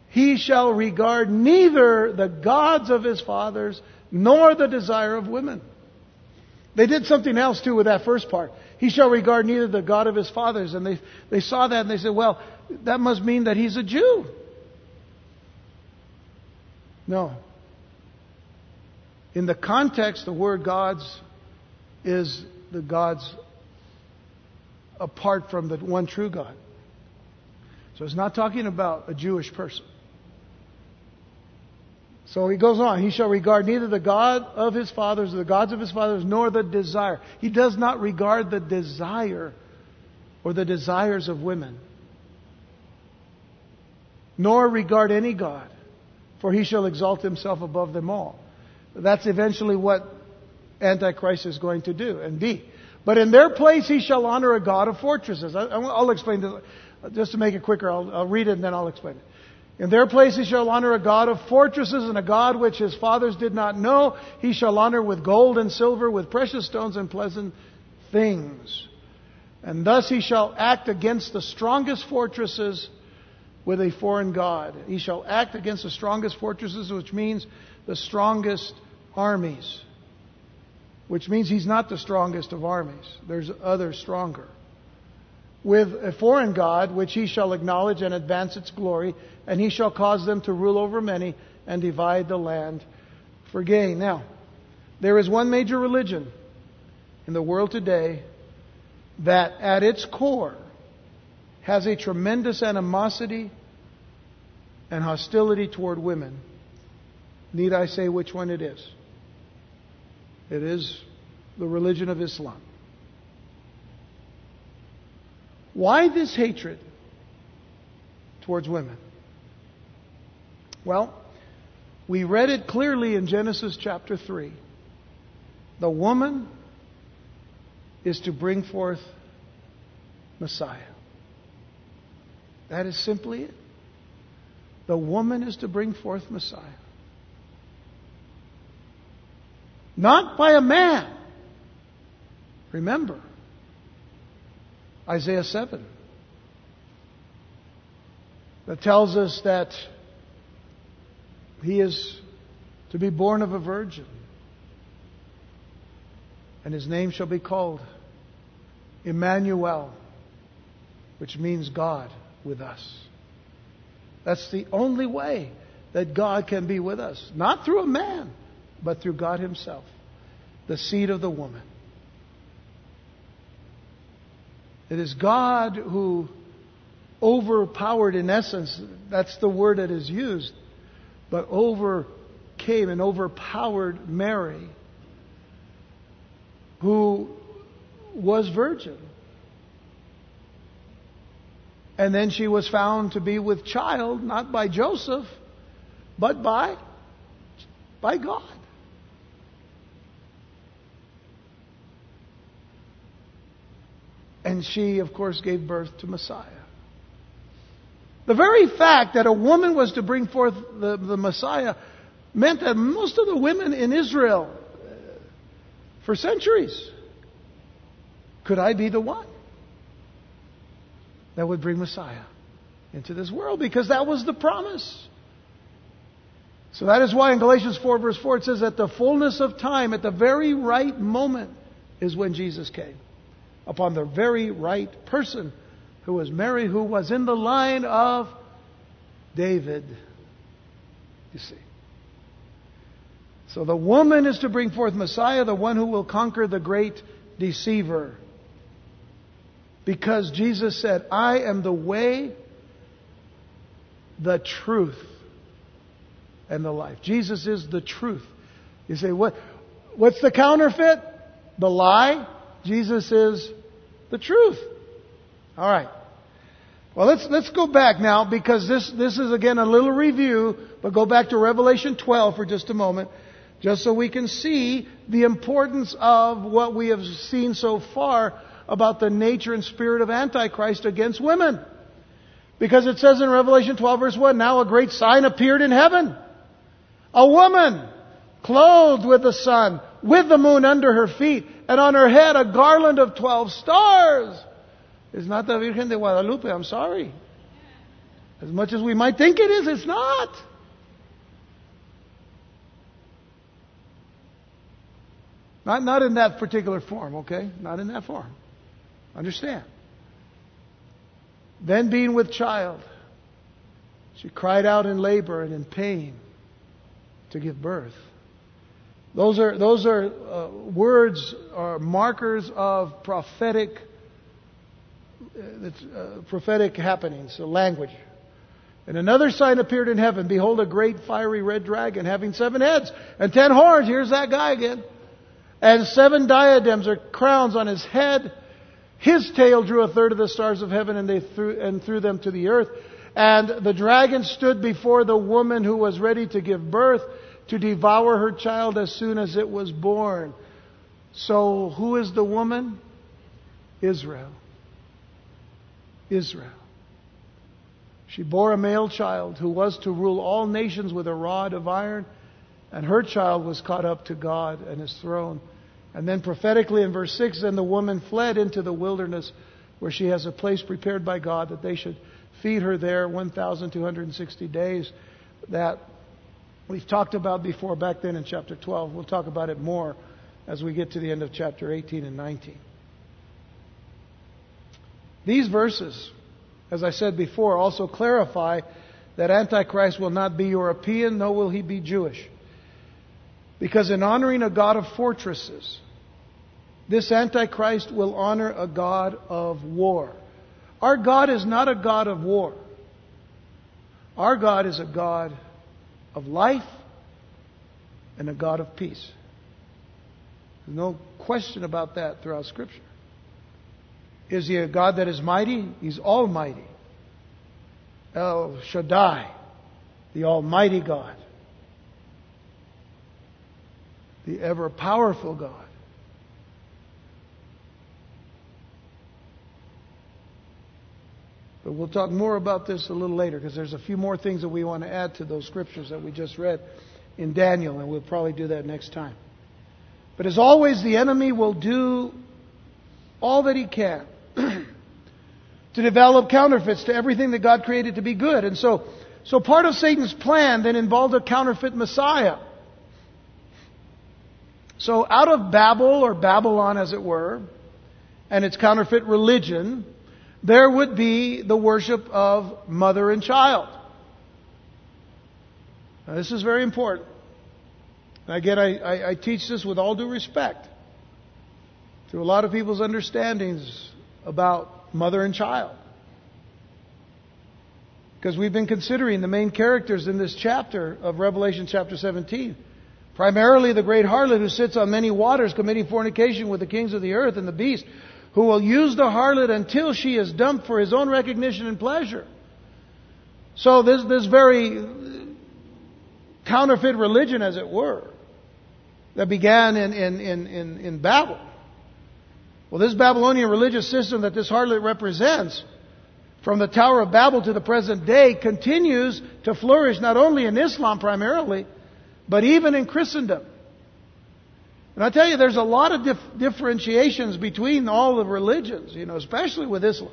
he shall regard neither the gods of his fathers nor the desire of women. They did something else too with that first part. He shall regard neither the God of his fathers. And they, they saw that and they said, well, that must mean that he's a Jew. No. In the context, the word gods is the gods apart from the one true God. So it's not talking about a Jewish person. So he goes on. He shall regard neither the God of his fathers, the gods of his fathers, nor the desire. He does not regard the desire or the desires of women, nor regard any God, for he shall exalt himself above them all. That's eventually what Antichrist is going to do and be. But in their place he shall honor a God of fortresses. I, will explain this. Just to make it quicker, I'll, I'll read it and then I'll explain it. In their place he shall honor a God of fortresses and a God which his fathers did not know. He shall honor with gold and silver, with precious stones and pleasant things. And thus he shall act against the strongest fortresses with a foreign God. He shall act against the strongest fortresses, which means the strongest armies. Which means he's not the strongest of armies. There's others stronger with a foreign God, which he shall acknowledge and advance its glory, and he shall cause them to rule over many and divide the land for gain. Now, there is one major religion in the world today that at its core has a tremendous animosity and hostility toward women. Need I say which one it is? It is the religion of Islam. Why this hatred towards women? Well, we read it clearly in Genesis chapter 3. The woman is to bring forth Messiah. That is simply it. The woman is to bring forth Messiah. Not by a man. Remember, Isaiah 7 that tells us that he is to be born of a virgin, and his name shall be called Emmanuel, which means God with us. That's the only way that God can be with us. Not through a man, but through God Himself, the seed of the woman. It is God who overpowered, in essence, that's the word that is used, but overcame and overpowered Mary, who was virgin. And then she was found to be with child, not by Joseph, but by, by God. And she, of course, gave birth to Messiah. The very fact that a woman was to bring forth the, the Messiah meant that most of the women in Israel, uh, for centuries, could I be the one that would bring Messiah into this world? Because that was the promise. So that is why in Galatians 4, verse 4, it says, that the fullness of time, at the very right moment, is when Jesus came upon the very right person, who was Mary, who was in the line of David. You see. So the woman is to bring forth Messiah, the one who will conquer the great deceiver. Because Jesus said, I am the way, the truth, and the life. Jesus is the truth. You say, what, what's the counterfeit? The lie? Jesus is the truth. All right. Well, let's, let's go back now because this, this is again a little review, but go back to Revelation 12 for just a moment, just so we can see the importance of what we have seen so far about the nature and spirit of Antichrist against women. Because it says in Revelation 12 verse 1, now a great sign appeared in heaven. A woman clothed with the sun, with the moon under her feet, and on her head a garland of 12 stars. It's not the Virgen de Guadalupe, I'm sorry. As much as we might think it is, it's not. Not, not in that particular form, okay? Not in that form. Understand. Then being with child, she cried out in labor and in pain to give birth. Those are, those are uh, words or markers of prophetic, uh, uh, prophetic happenings, so language. And another sign appeared in heaven. Behold, a great fiery red dragon having seven heads and ten horns. Here's that guy again. And seven diadems or crowns on his head. His tail drew a third of the stars of heaven and they threw, and threw them to the earth. And the dragon stood before the woman who was ready to give birth to devour her child as soon as it was born. So, who is the woman? Israel. Israel. She bore a male child who was to rule all nations with a rod of iron, and her child was caught up to God and his throne. And then prophetically in verse 6, then the woman fled into the wilderness where she has a place prepared by God that they should feed her there 1,260 days. That we've talked about before back then in chapter 12. We'll talk about it more as we get to the end of chapter 18 and 19. These verses, as I said before, also clarify that Antichrist will not be European, nor will he be Jewish. Because in honoring a God of fortresses, this Antichrist will honor a God of war. Our God is not a God of war. Our God is a God of life and a God of peace. There's no question about that throughout Scripture. Is he a God that is mighty? He's almighty. El Shaddai, the Almighty God, the ever powerful God. But we'll talk more about this a little later because there's a few more things that we want to add to those scriptures that we just read in Daniel, and we'll probably do that next time. But as always, the enemy will do all that he can to develop counterfeits to everything that God created to be good. And so, so part of Satan's plan then involved a counterfeit Messiah. So out of Babel or Babylon as it were, and its counterfeit religion, there would be the worship of mother and child. Now, this is very important. Again, I, I, I, teach this with all due respect to a lot of people's understandings about mother and child. Because we've been considering the main characters in this chapter of Revelation chapter 17. Primarily the great harlot who sits on many waters committing fornication with the kings of the earth and the beast who will use the harlot until she is dumped for his own recognition and pleasure. So this, this very counterfeit religion, as it were, that began in, in, in, in, in Babel. Well, this Babylonian religious system that this harlot represents, from the Tower of Babel to the present day, continues to flourish not only in Islam primarily, but even in Christendom. And I tell you, there's a lot of dif- differentiations between all the religions, you know, especially with Islam.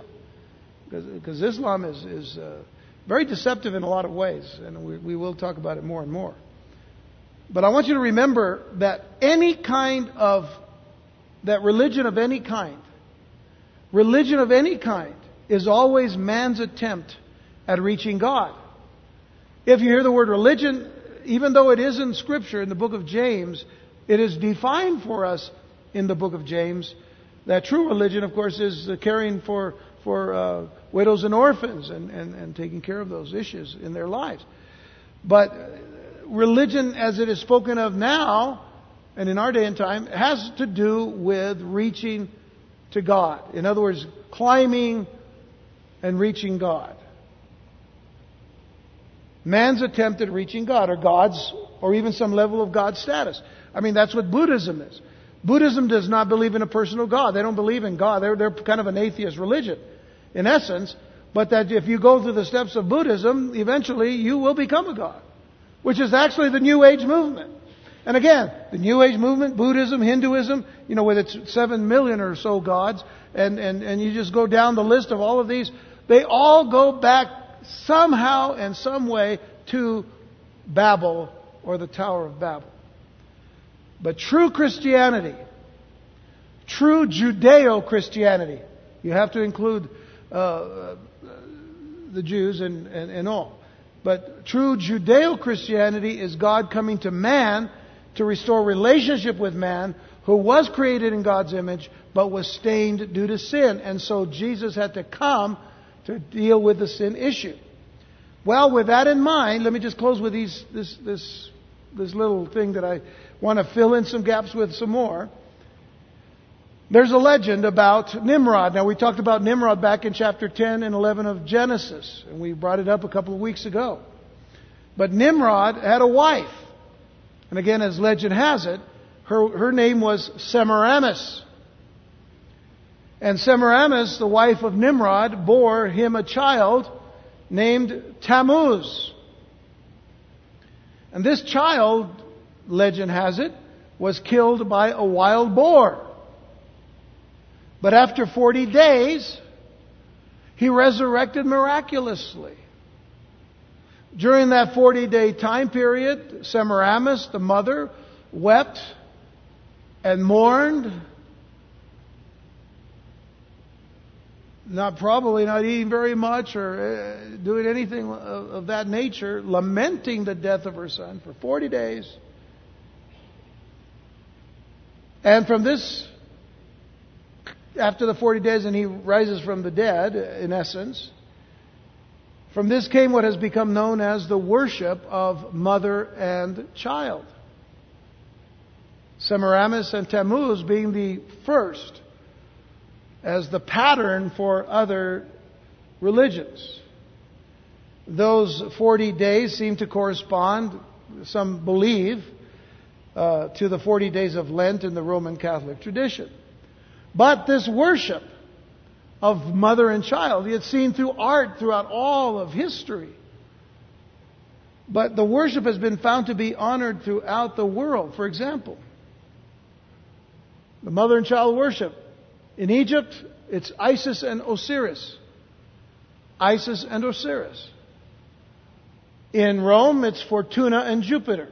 Because Islam is, is uh, very deceptive in a lot of ways, and we, we will talk about it more and more. But I want you to remember that any kind of, that religion of any kind, religion of any kind, is always man's attempt at reaching God. If you hear the word religion, even though it is in Scripture, in the book of James, it is defined for us in the book of James that true religion, of course, is caring for, for uh, widows and orphans and, and, and taking care of those issues in their lives. But religion, as it is spoken of now, and in our day and time, has to do with reaching to God. In other words, climbing and reaching God. Man's attempt at reaching God, or God's, or even some level of God's status. I mean, that's what Buddhism is. Buddhism does not believe in a personal God. They don't believe in God. They're, they're kind of an atheist religion, in essence. But that if you go through the steps of Buddhism, eventually you will become a God. Which is actually the New Age movement. And again, the New Age movement, Buddhism, Hinduism, you know, with its seven million or so gods, and, and, and you just go down the list of all of these, they all go back somehow and some way to Babel or the Tower of Babel. But true Christianity, true Judeo Christianity, you have to include uh, uh, the Jews and, and, and all. But true Judeo Christianity is God coming to man to restore relationship with man who was created in God's image but was stained due to sin. And so Jesus had to come to deal with the sin issue. Well, with that in mind, let me just close with these, this, this, this little thing that I want to fill in some gaps with some more. There's a legend about Nimrod. Now, we talked about Nimrod back in chapter 10 and 11 of Genesis, and we brought it up a couple of weeks ago. But Nimrod had a wife. And again, as legend has it, her, her name was Semiramis. And Semiramis, the wife of Nimrod, bore him a child named Tammuz. And this child, legend has it, was killed by a wild boar. But after 40 days, he resurrected miraculously. During that 40 day time period, Semiramis, the mother, wept and mourned. Not probably not eating very much or uh, doing anything of, of that nature, lamenting the death of her son for 40 days. And from this after the 40 days and he rises from the dead, in essence. From this came what has become known as the worship of mother and child. Semiramis and Tammuz being the first as the pattern for other religions. Those 40 days seem to correspond, some believe, uh, to the 40 days of Lent in the Roman Catholic tradition. But this worship of mother and child, it's seen through art throughout all of history. But the worship has been found to be honored throughout the world. For example, the mother and child worship. In Egypt, it's Isis and Osiris. Isis and Osiris. In Rome, it's Fortuna and Jupiter.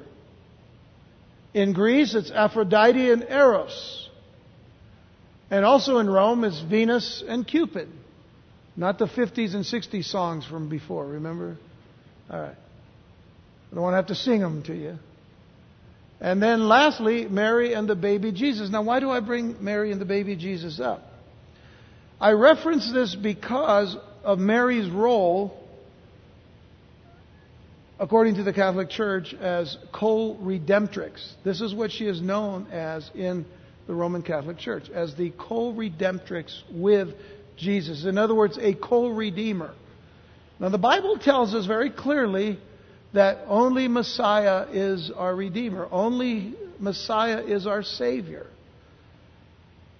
In Greece, it's Aphrodite and Eros. And also in Rome it's Venus and Cupid. Not the 50s and 60s songs from before, remember? All right. I don't want to have to sing them to you. And then lastly, Mary and the baby Jesus. Now, why do I bring Mary and the baby Jesus up? I reference this because of Mary's role, according to the Catholic Church, as co redemptrix. This is what she is known as in the Roman Catholic Church as the co redemptrix with Jesus. In other words, a co redeemer. Now, the Bible tells us very clearly that only Messiah is our Redeemer, only Messiah is our Savior.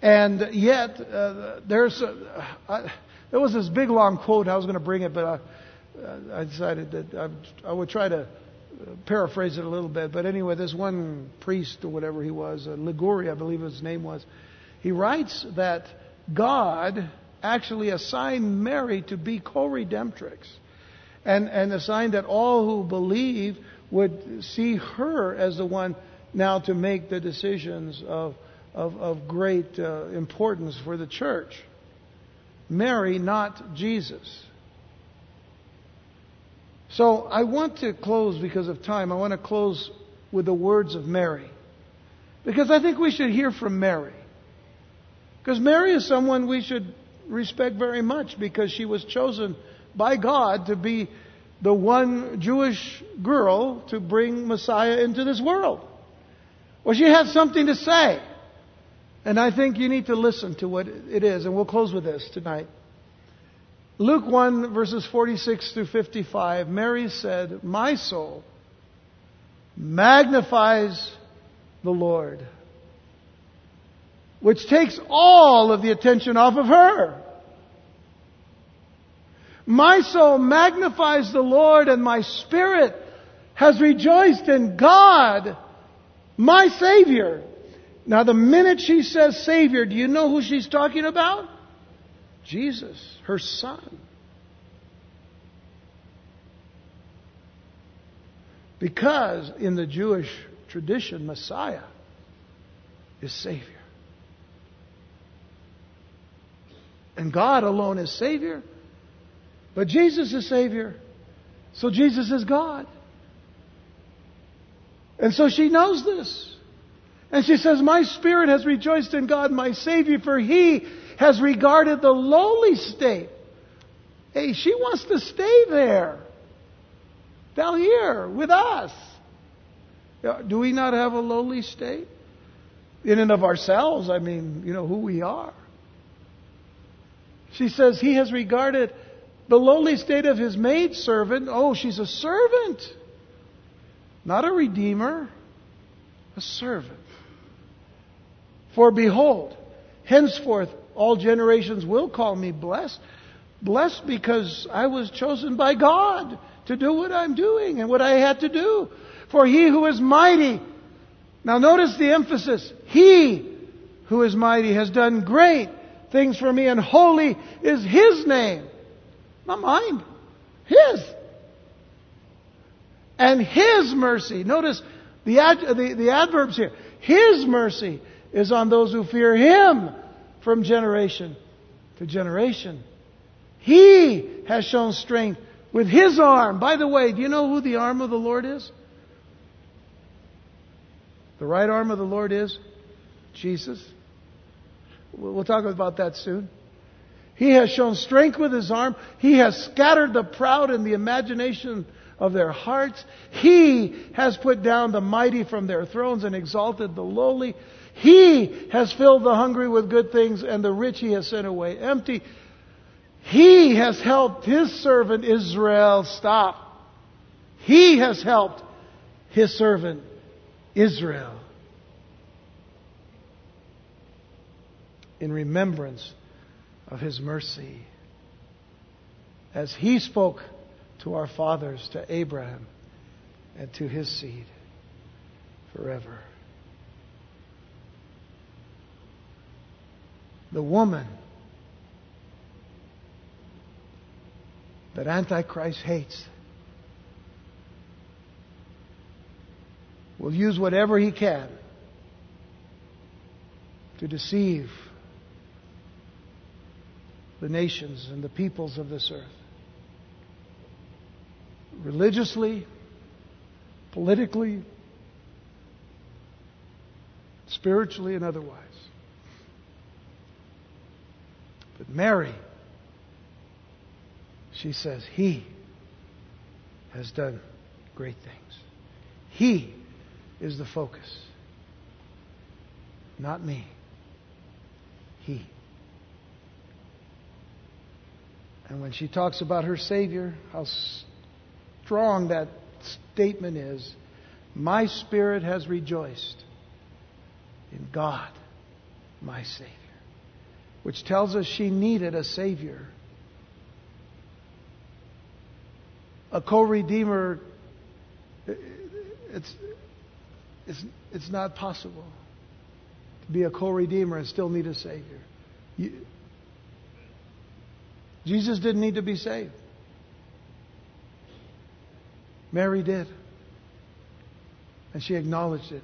And yet, uh, there's a, I, there was this big long quote. I was going to bring it, but I, I decided that I, I would try to paraphrase it a little bit, but anyway, this one priest or whatever he was, uh, Liguori, I believe his name was, he writes that God actually assigned Mary to be co-redemptrix, and and assigned that all who believe would see her as the one now to make the decisions of of, of great uh, importance for the church. Mary, not Jesus. So I want to close because of time. I want to close with the words of Mary. Because I think we should hear from Mary. Because Mary is someone we should respect very much because she was chosen by God to be the one Jewish girl to bring Messiah into this world. Well, she has something to say. And I think you need to listen to what it is. And we'll close with this tonight. Luke 1, verses 46 through 55, Mary said, My soul magnifies the Lord, which takes all of the attention off of her. My soul magnifies the Lord, and my spirit has rejoiced in God, my Savior. Now, the minute she says Savior, do you know who she's talking about? Jesus, her son. Because in the Jewish tradition, Messiah is Savior. And God alone is Savior. But Jesus is Savior. So Jesus is God. And so she knows this. And she says, My spirit has rejoiced in God, my Savior, for He has regarded the lowly state. Hey, she wants to stay there. Down here with us. Uh, do we not have a lowly state? In and of ourselves, I mean, you know, who we are. She says, He has regarded the lowly state of His maidservant. Oh, she's a servant. Not a redeemer, a servant. For behold, henceforth all generations will call me blessed. Blessed because I was chosen by God to do what I'm doing and what I had to do. For he who is mighty, now notice the emphasis, he who is mighty has done great things for me and holy is his name. Not mine. His. And his mercy, notice the, ad, the, the adverbs here. His mercy is on those who fear him from generation to generation. He has shown strength with his arm. By the way, do you know who the arm of the Lord is? The right arm of the Lord is Jesus. We'll talk about that soon. He has shown strength with his arm. He has scattered the proud in the imagination of their hearts. He has put down the mighty from their thrones and exalted the lowly. He has filled the hungry with good things and the rich he has sent away empty. He has helped his servant Israel. Stop. He has helped his servant Israel in remembrance of his mercy as he spoke to our fathers, to Abraham, and to his seed forever. The woman that Antichrist hates will use whatever he can to deceive the nations and the peoples of this earth. Religiously, politically, spiritually, and otherwise. But Mary, she says, He has done great things. He is the focus. Not me. He. And when she talks about her Savior, how strong that statement is, my spirit has rejoiced in God, my Savior. Which tells us she needed a Savior. A co redeemer, it's, it's, it's not possible to be a co redeemer and still need a Savior. You, Jesus didn't need to be saved. Mary did. And she acknowledged it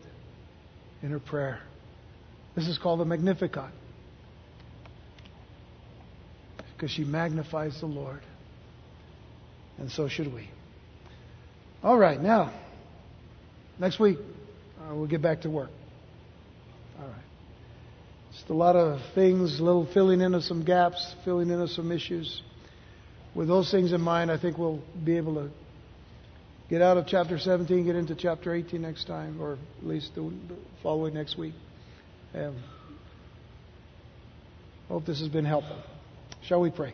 in her prayer. This is called the Magnificat. Because she magnifies the Lord. And so should we. All right, now, next week, uh, we'll get back to work. All right. Just a lot of things, a little filling in of some gaps, filling in of some issues. With those things in mind, I think we'll be able to get out of chapter 17, get into chapter 18 next time, or at least the following next week. Um, hope this has been helpful. Shall we pray?